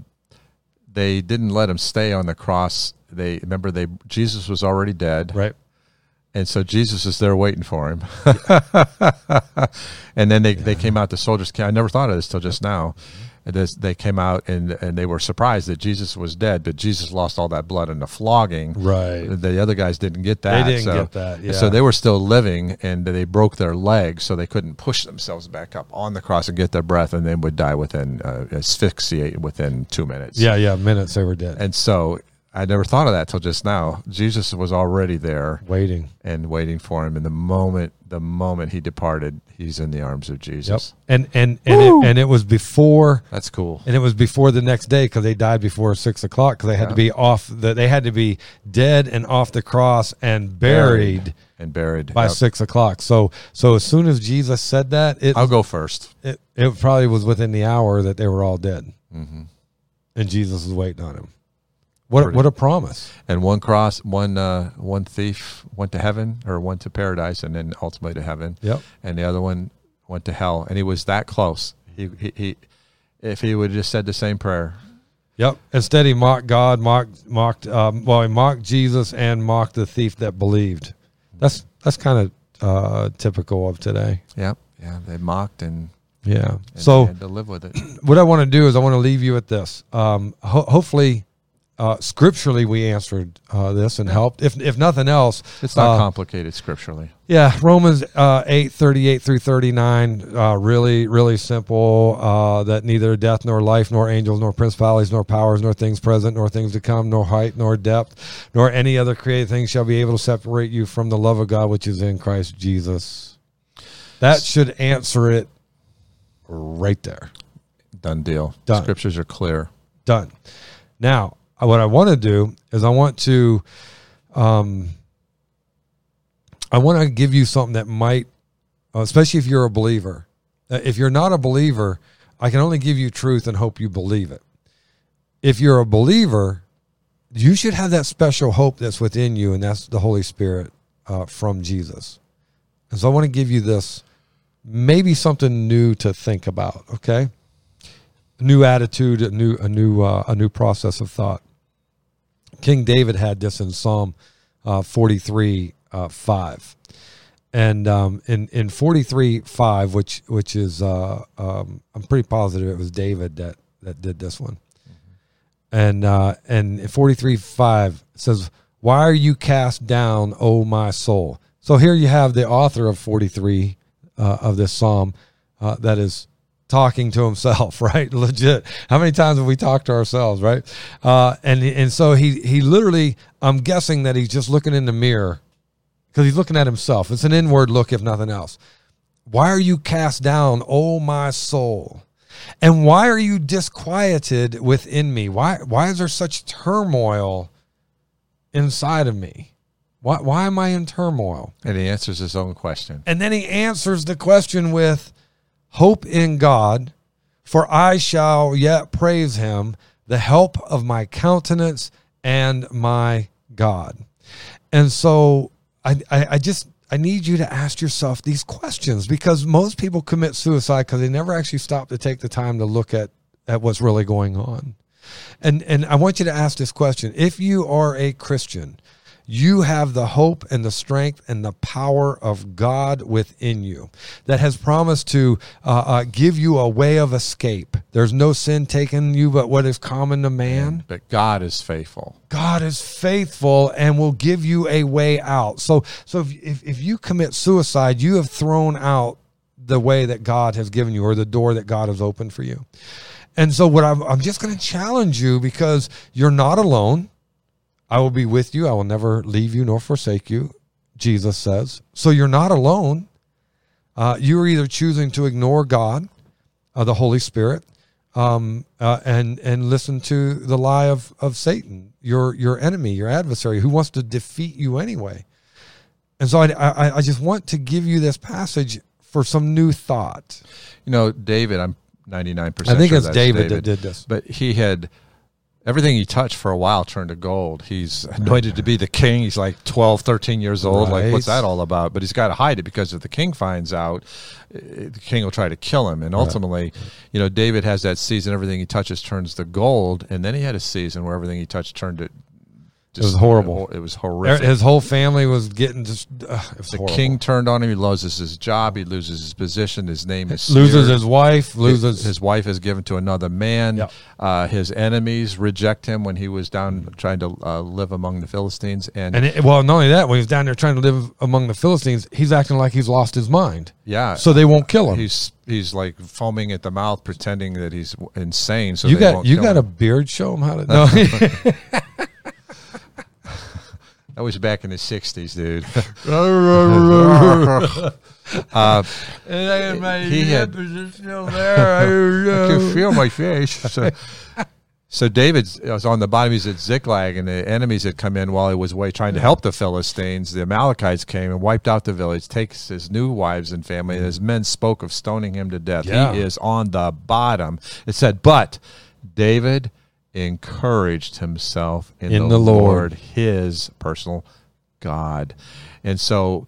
Speaker 2: they didn't let him stay on the cross. They remember they Jesus was already dead.
Speaker 1: right?
Speaker 2: And so Jesus is there waiting for him. and then they, they came out, the soldiers came. I never thought of this till just now. This, they came out and, and they were surprised that Jesus was dead, but Jesus lost all that blood in the flogging.
Speaker 1: Right.
Speaker 2: The other guys didn't get that.
Speaker 1: They didn't
Speaker 2: so,
Speaker 1: get that,
Speaker 2: and So they were still living and they broke their legs so they couldn't push themselves back up on the cross and get their breath and then would die within, uh, asphyxiate within two minutes.
Speaker 1: Yeah, yeah. Minutes they were dead,
Speaker 2: And so I never thought of that till just now. Jesus was already there
Speaker 1: waiting.
Speaker 2: and waiting for him. And the moment the moment he departed, he's in the arms of
Speaker 1: Yep.
Speaker 2: Jesus.
Speaker 1: And and and it, and it was before
Speaker 2: That's cool.
Speaker 1: and it was before the next day because they died before six o'clock because they had to be off the they had to be dead and off the cross and buried,
Speaker 2: and buried.
Speaker 1: by
Speaker 2: Yep.
Speaker 1: six o'clock. So so as soon as Jesus said that, it
Speaker 2: I'll go first.
Speaker 1: it, it probably was within the hour that they were all dead,
Speaker 2: hmm
Speaker 1: and Jesus was waiting on him. What what a promise!
Speaker 2: And one cross, one uh, one thief went to heaven or went to paradise, and then ultimately to heaven.
Speaker 1: Yep.
Speaker 2: And the other one went to hell, and he was that close. He he, he if he would have just said the same prayer,
Speaker 1: Yep. Instead, he mocked God, mocked mocked. Um, well, he mocked Jesus and mocked the thief that believed. That's that's kind of uh, typical of today.
Speaker 2: Yep. Yeah. They mocked and,
Speaker 1: Yeah.
Speaker 2: and
Speaker 1: So
Speaker 2: had to live with it.
Speaker 1: what I want to do is I want to leave you with this. Um, ho- hopefully, uh, scripturally, we answered uh, this and helped. If if nothing else,
Speaker 2: It's not
Speaker 1: uh,
Speaker 2: complicated scripturally.
Speaker 1: Yeah, Romans uh, eight thirty eight through thirty nine. Uh, really, really simple. Uh, that neither death nor life, nor angels, nor principalities, nor powers, nor things present, nor things to come, nor height, nor depth, nor any other created thing shall be able to separate you from the love of God which is in Christ Jesus. That should answer it right there.
Speaker 2: Done deal.
Speaker 1: Done.
Speaker 2: Scriptures are clear.
Speaker 1: Done. Now, what I want to do is I want to, um, I want to give you something that might, uh, especially if you're a believer. Uh, if you're not a believer, I can only give you truth and hope you believe it. If you're a believer, you should have that special hope that's within you, and that's the Holy Spirit uh, from Jesus. And so I want to give you this, maybe something new to think about. Okay new attitude, a new a new uh, a new process of thought. King David had this in Psalm uh, 43 uh, 5. And um, in in 43 5 which which is uh, um, I'm pretty positive it was David that that did this one. And uh, and 43 5 says why are you cast down O my soul. So here you have the author of 43 uh, of this psalm uh, that is talking to himself, right? Legit. How many times have we talked to ourselves, right? Uh, and and so he he literally, I'm guessing that he's just looking in the mirror because he's looking at himself. It's an inward look, if nothing else. Why are you cast down, O my soul? And why are you disquieted within me? Why why is there such turmoil inside of me? Why why am I in turmoil?
Speaker 2: And he answers his own question.
Speaker 1: And then he answers the question with hope in God, for I shall yet praise him, the help of my countenance and my God. And so I, I, I just I need you to ask yourself these questions because most people commit suicide because they never actually stop to take the time to look at, at what's really going on. And and I want you to ask this question. If you are a Christian, you have the hope and the strength and the power of God within you that has promised to uh, uh, give you a way of escape. There's no sin taken you but what is common to man.
Speaker 2: But God is faithful.
Speaker 1: God is faithful and will give you a way out. So, so if, if, if you commit suicide, you have thrown out the way that God has given you or the door that God has opened for you. And so, what I'm, I'm just going to challenge you because you're not alone. I will be with you. I will never leave you nor forsake you. Jesus says. So you're not alone. Uh, you're either choosing to ignore God, uh, the Holy Spirit, um, uh, and and listen to the lie of of Satan, your your enemy, your adversary, who wants to defeat you anyway. And so I, I, I just want to give you this passage for some new thought.
Speaker 2: You know, David, I'm 99%
Speaker 1: I think
Speaker 2: sure
Speaker 1: it's
Speaker 2: that's
Speaker 1: David, that did this.
Speaker 2: But he had everything he touched for a while turned to gold. He's anointed to be the king. He's like 12, 13 years old. Like, what's that all about? But he's got to hide it because if the king finds out, eh, the king will try to kill him. And ultimately, you know, David has that season, everything he touches turns to gold. And then he had a season where everything he touched turned to just,
Speaker 1: was horrible.
Speaker 2: It was horrific.
Speaker 1: His whole family was getting just. Uh, it was
Speaker 2: the
Speaker 1: horrible.
Speaker 2: king turned on him. He loses his job. He loses his position. His name is
Speaker 1: loses his wife, loses
Speaker 2: his, his wife is given to another man.
Speaker 1: Yep.
Speaker 2: Uh, his enemies reject him when he was down trying to uh, live among the Philistines, and,
Speaker 1: And it, well, not only that, when he's down there trying to live among the Philistines, he's acting like he's lost his mind.
Speaker 2: yeah,
Speaker 1: So they won't kill him.
Speaker 2: he's he's like foaming at the mouth, pretending that he's insane. So
Speaker 1: you
Speaker 2: they
Speaker 1: got
Speaker 2: won't
Speaker 1: you got a beard. Show him how to. No,
Speaker 2: that was back in the '60s, dude. uh, he had- I can feel my face. So, so David was on the bottom. He's at Ziklag, and the enemies had come in while he was away trying to help the Philistines. The Amalekites came and wiped out the village, takes his new wives and family, and his men spoke of stoning him to death.
Speaker 1: Yeah.
Speaker 2: He is on the bottom. It said, but David encouraged himself in,
Speaker 1: In
Speaker 2: the,
Speaker 1: the Lord.
Speaker 2: Lord, his personal God. And so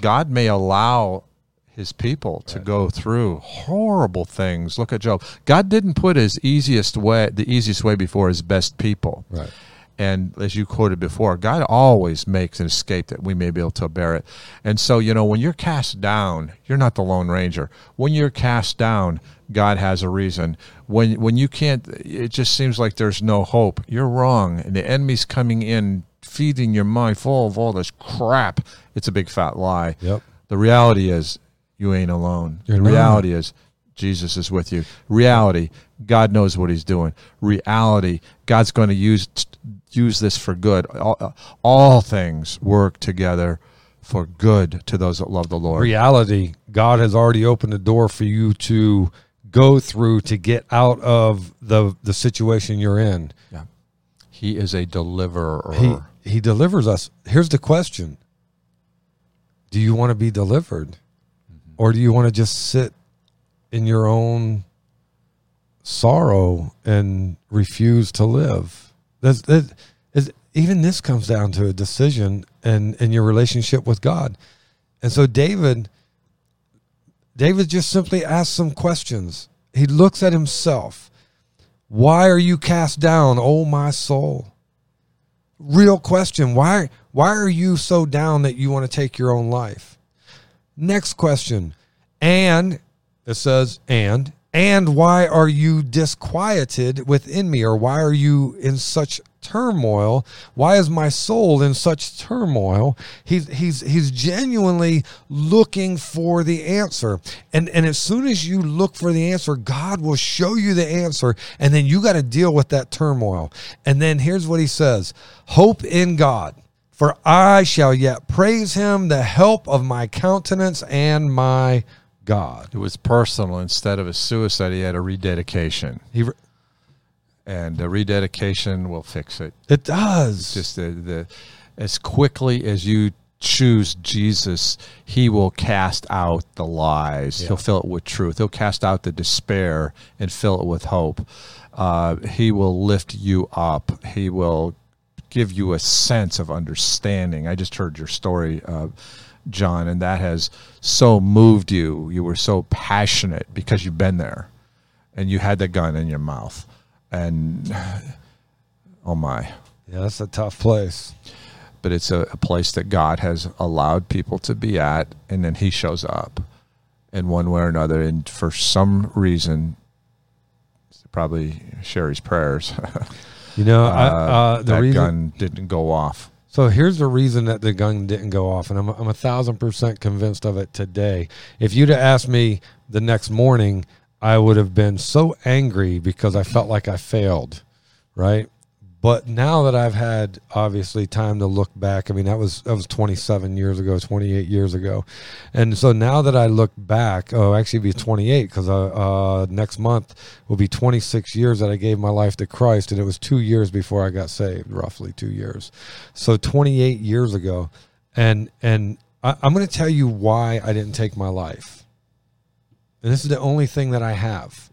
Speaker 2: God may allow his people to go through horrible things. Look at Job. God didn't put his easiest way the easiest way before his best people.
Speaker 1: right.
Speaker 2: And as you quoted before, God always makes an escape that we may be able to bear it. And so, you know, when you're cast down, you're not the Lone Ranger. When you're cast down, God has a reason. When when you can't, it just seems like there's no hope. You're wrong, and the enemy's coming in, feeding your mind full of all this crap. It's a big fat lie.
Speaker 1: Yep.
Speaker 2: The reality is, you ain't alone.
Speaker 1: You're
Speaker 2: the reality is, Jesus is with you. Reality, God knows what He's doing. Reality, God's going to use use this for good. All, all things work together for good to those that love the Lord.
Speaker 1: Reality, God has already opened the door for you to go through to get out of the the situation you're in.
Speaker 2: Yeah. He is a deliverer.
Speaker 1: He he delivers us. Here's the question: Do you want to be delivered, mm-hmm. or do you want to just sit in your own sorrow and refuse to live? That's, that is even this comes down to a decision and in your relationship with God. And so David, David just simply asks some questions. He looks at himself. Why are you cast down, O my soul? real question why why are you so down that you want to take your own life next question and it says and and why are you disquieted within me or why are you in such turmoil. Why is my soul in such turmoil? He's he's he's genuinely looking for the answer. And and as soon as you look for the answer god will show you the answer and then you got to deal with that turmoil. And then here's what he says hope in god for i shall yet praise him the help of my countenance and my god.
Speaker 2: It was personal. Instead of a suicide. He had a rededication,
Speaker 1: he
Speaker 2: and the rededication will fix it.
Speaker 1: it does
Speaker 2: just the, the as quickly as you choose Jesus, he will cast out the lies. He'll fill it with truth. He'll cast out the despair and fill it with hope. Uh, he will lift you up. He will give you a sense of understanding. I just heard your story, uh, John, and that has so moved you. You were so passionate because you've been there, and you had the gun in your mouth, and oh my
Speaker 1: yeah that's a tough place
Speaker 2: but it's a, a place that God has allowed people to be at, and then He shows up in one way or another. And for some reason, probably Sherry's prayers,
Speaker 1: you know I, uh, the
Speaker 2: that
Speaker 1: reason
Speaker 2: gun didn't go off.
Speaker 1: So here's the reason that the gun didn't go off, and I'm, I'm a thousand percent convinced of it today. If you'd have asked me the next morning, I would have been so angry because I felt like I failed, right? But now that I've had obviously time to look back, I mean that was that was 27 years ago, 28 years ago, and so now that I look back, oh, actually be 28 because uh, uh, next month will be 26 years that I gave my life to Christ, and it was two years before I got saved, roughly two years. So 28 years ago, and and I, I'm going to tell you why I didn't take my life, and this is the only thing that I have,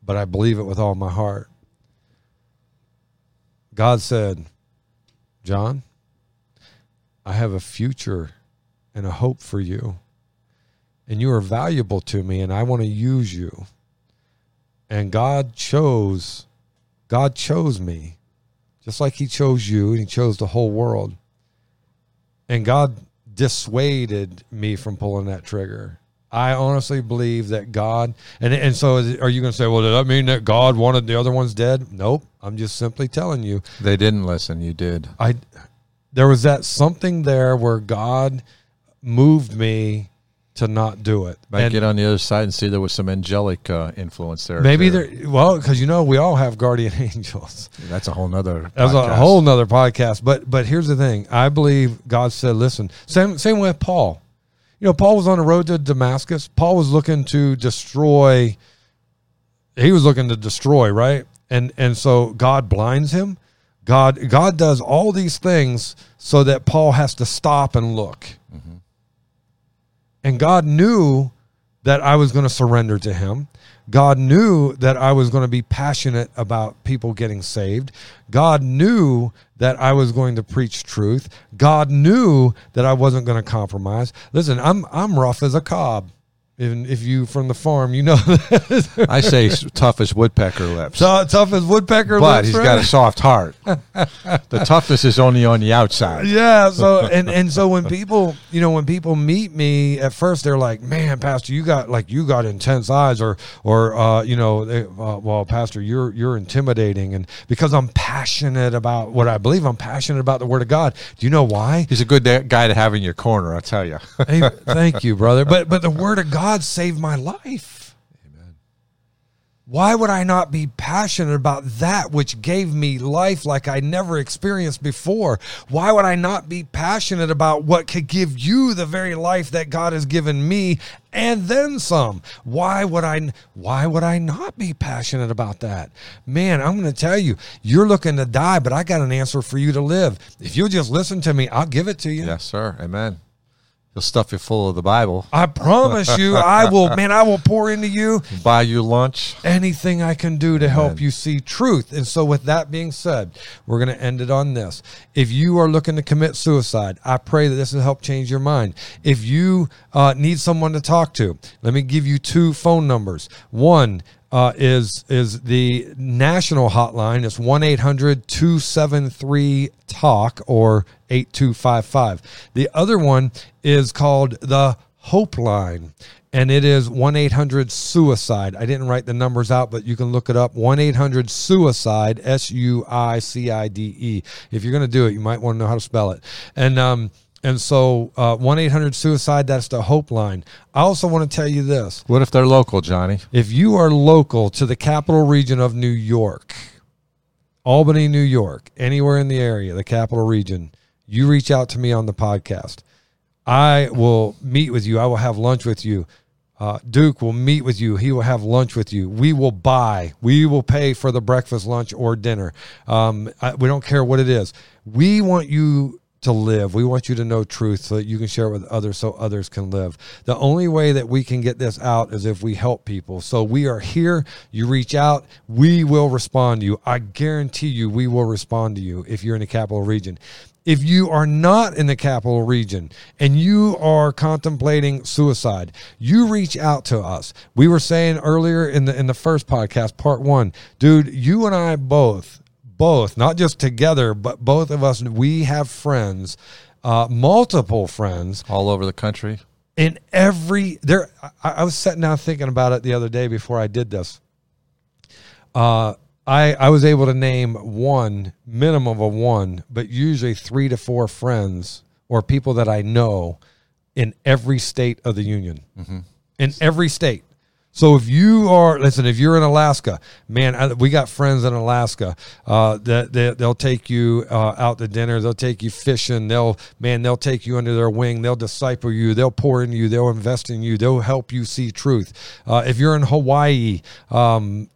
Speaker 1: but I believe it with all my heart. God said, John, I have a future and a hope for you. And you are valuable to me, and I want to use you. And God chose, God chose me, just like He chose you, and He chose the whole world. And God dissuaded me from pulling that trigger. I honestly believe that God, and and so is, are you going to say, well, does that mean that God wanted the other ones dead? Nope. I'm just simply telling you.
Speaker 2: They didn't listen. You did.
Speaker 1: I, there was that something there where God moved me to not do it.
Speaker 2: Might
Speaker 1: And
Speaker 2: get on the other side and see there was some angelic uh, influence there.
Speaker 1: maybe
Speaker 2: too.
Speaker 1: there, well, because you know we all have guardian angels.
Speaker 2: That's a whole nother.
Speaker 1: That's a
Speaker 2: podcast.
Speaker 1: whole nother podcast. But but here's the thing. I believe God said, listen, same same with Paul. You know, Paul was on the road to Damascus. Paul was looking to destroy he was looking to destroy, right? And and so God blinds him. God God does all these things so that Paul has to stop and look. Mm-hmm. And God knew that I was going to surrender to him. God knew that I was going to be passionate about people getting saved. God knew that I was going to preach truth. God knew that I wasn't going to compromise. Listen, I'm I'm rough as a cob. Even if you from the farm, you know that.
Speaker 2: I say tough as woodpecker lips.
Speaker 1: So tough as woodpecker
Speaker 2: but
Speaker 1: lips,
Speaker 2: he's
Speaker 1: right?
Speaker 2: got a soft heart. the toughness is only on the outside.
Speaker 1: yeah so and and so when people you know when people meet me at first they're like man pastor you got like you got intense eyes or or uh you know they, uh, well pastor you're you're intimidating and because i'm passionate about what i believe i'm passionate about the word of god do you know why
Speaker 2: He's a good guy to have in your corner, I'll tell you.
Speaker 1: hey, thank you brother but but the word of god saved my life
Speaker 2: Amen.
Speaker 1: why would I not be passionate about that which gave me life like I never experienced before? Why would I not be passionate about what could give you the very life that God has given me and then some? Why would I why would I not be passionate about that? Man, I'm going to tell you, you're looking to die, but I got an answer for you to live. If you'll just listen to me, I'll give it to you.
Speaker 2: Yes, sir. Amen. He'll stuff you full of the Bible,
Speaker 1: I promise you, I will man, I will pour into you
Speaker 2: buy you lunch.
Speaker 1: anything I can do to help you see truth. And so, with that being said, we're going to end it on this. If you are looking to commit suicide, I pray that this will help change your mind. If you uh, need someone to talk to, let me give you two phone numbers. One, uh, is is the national hotline. It's 1-800-273 talk or 8255. The other one is called the Hope Line and it is 1-800 suicide i didn't write the numbers out but you can look it up 1-800 suicide s-u-i-c-i-d-e if you're going to do it you might want to know how to spell it and um and so uh, 1-800 suicide that's the hope line i also want to tell you this
Speaker 2: What if they're local, Johnny?
Speaker 1: if you are local to the capital region of new york albany new york anywhere in the area the capital region you reach out to me on the podcast I will meet with you. I will have lunch with you. Uh, Duke will meet with you. He will have lunch with you. We will buy. We will pay for the breakfast, lunch, or dinner. Um, I, we don't care what it is. We want you to live. We want you to know truth so that you can share it with others so others can live. The only way that we can get this out is if we help people. So we are here. You reach out, we will respond to you. I guarantee you we will respond to you if you're in the capital region. If you are not in the capital region and you are contemplating suicide, you reach out to us. We were saying earlier in the in the first podcast, part 1, dude, you and I both both, not just together, but both of us, we have friends, uh, multiple friends
Speaker 2: All over the country.
Speaker 1: in every there. I, I was sitting down thinking about it the other day before I did this. Uh, I I was able to name one minimum of a one, but usually three to four friends or people that I know in every state of the union. In every state. So if you are, listen, if you're in Alaska, man, I- we got friends in Alaska uh, that they, they'll take you uh, out to dinner. They'll take you fishing. They'll, man, they'll take you under their wing. They'll disciple you. They'll pour in you. They'll invest in you. They'll help you see truth. Uh, if you're in Hawaii, um,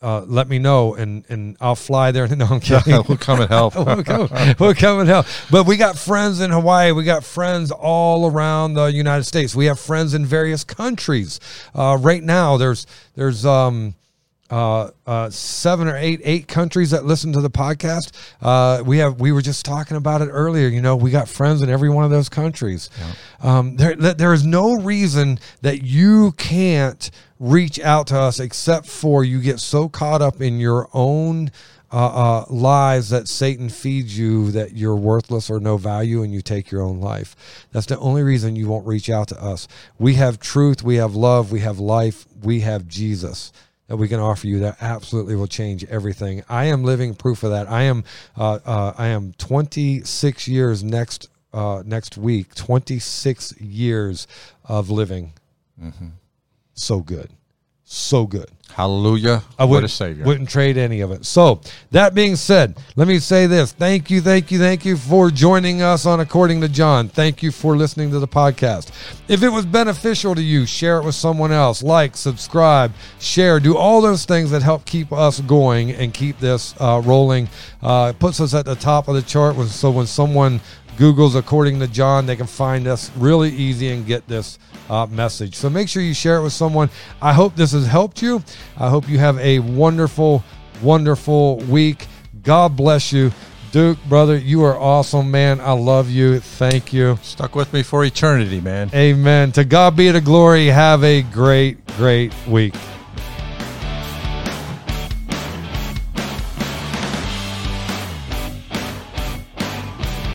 Speaker 1: uh, let me know and, and I'll fly there. No, I'm kidding.
Speaker 2: we'll come and help.
Speaker 1: we'll, come, we'll come and help. But we got friends in Hawaii. We got friends all around the United States. We have friends in various countries. Uh, right now, there's there's um, uh, uh, seven or eight eight countries that listen to the podcast. Uh, we have we were just talking about it earlier. You know, we got friends in every one of those countries. Um, there there is no reason that you can't reach out to us except for you get so caught up in your own uh, uh, lies that Satan feeds you that you're worthless or no value and you take your own life. That's the only reason you won't reach out to us. We have truth, we have love, we have life, we have Jesus that we can offer you that absolutely will change everything. I am living proof of that. I am uh, uh, I am 26 years next uh, next week. 26 years of living. So good, so good.
Speaker 2: Hallelujah.
Speaker 1: I
Speaker 2: what
Speaker 1: wouldn't,
Speaker 2: a savior.
Speaker 1: wouldn't trade any of it. So, that being said, let me say this. Thank you, thank you, thank you for joining us on According to John. Thank you for listening to the podcast. If it was beneficial to you, share it with someone else. Like, subscribe, share, do all those things that help keep us going and keep this uh, rolling. Uh, it puts us at the top of the chart. When, so, when someone Google's According to John, they can find us really easy and get this uh, message. So make sure you share it with someone. I hope this has helped you. I hope you have a wonderful, wonderful week. God bless you. Duke, brother, you are awesome, man. I love you. Thank you.
Speaker 2: Stuck with me for eternity, man.
Speaker 1: Amen. To God be the glory. Have a great, great week.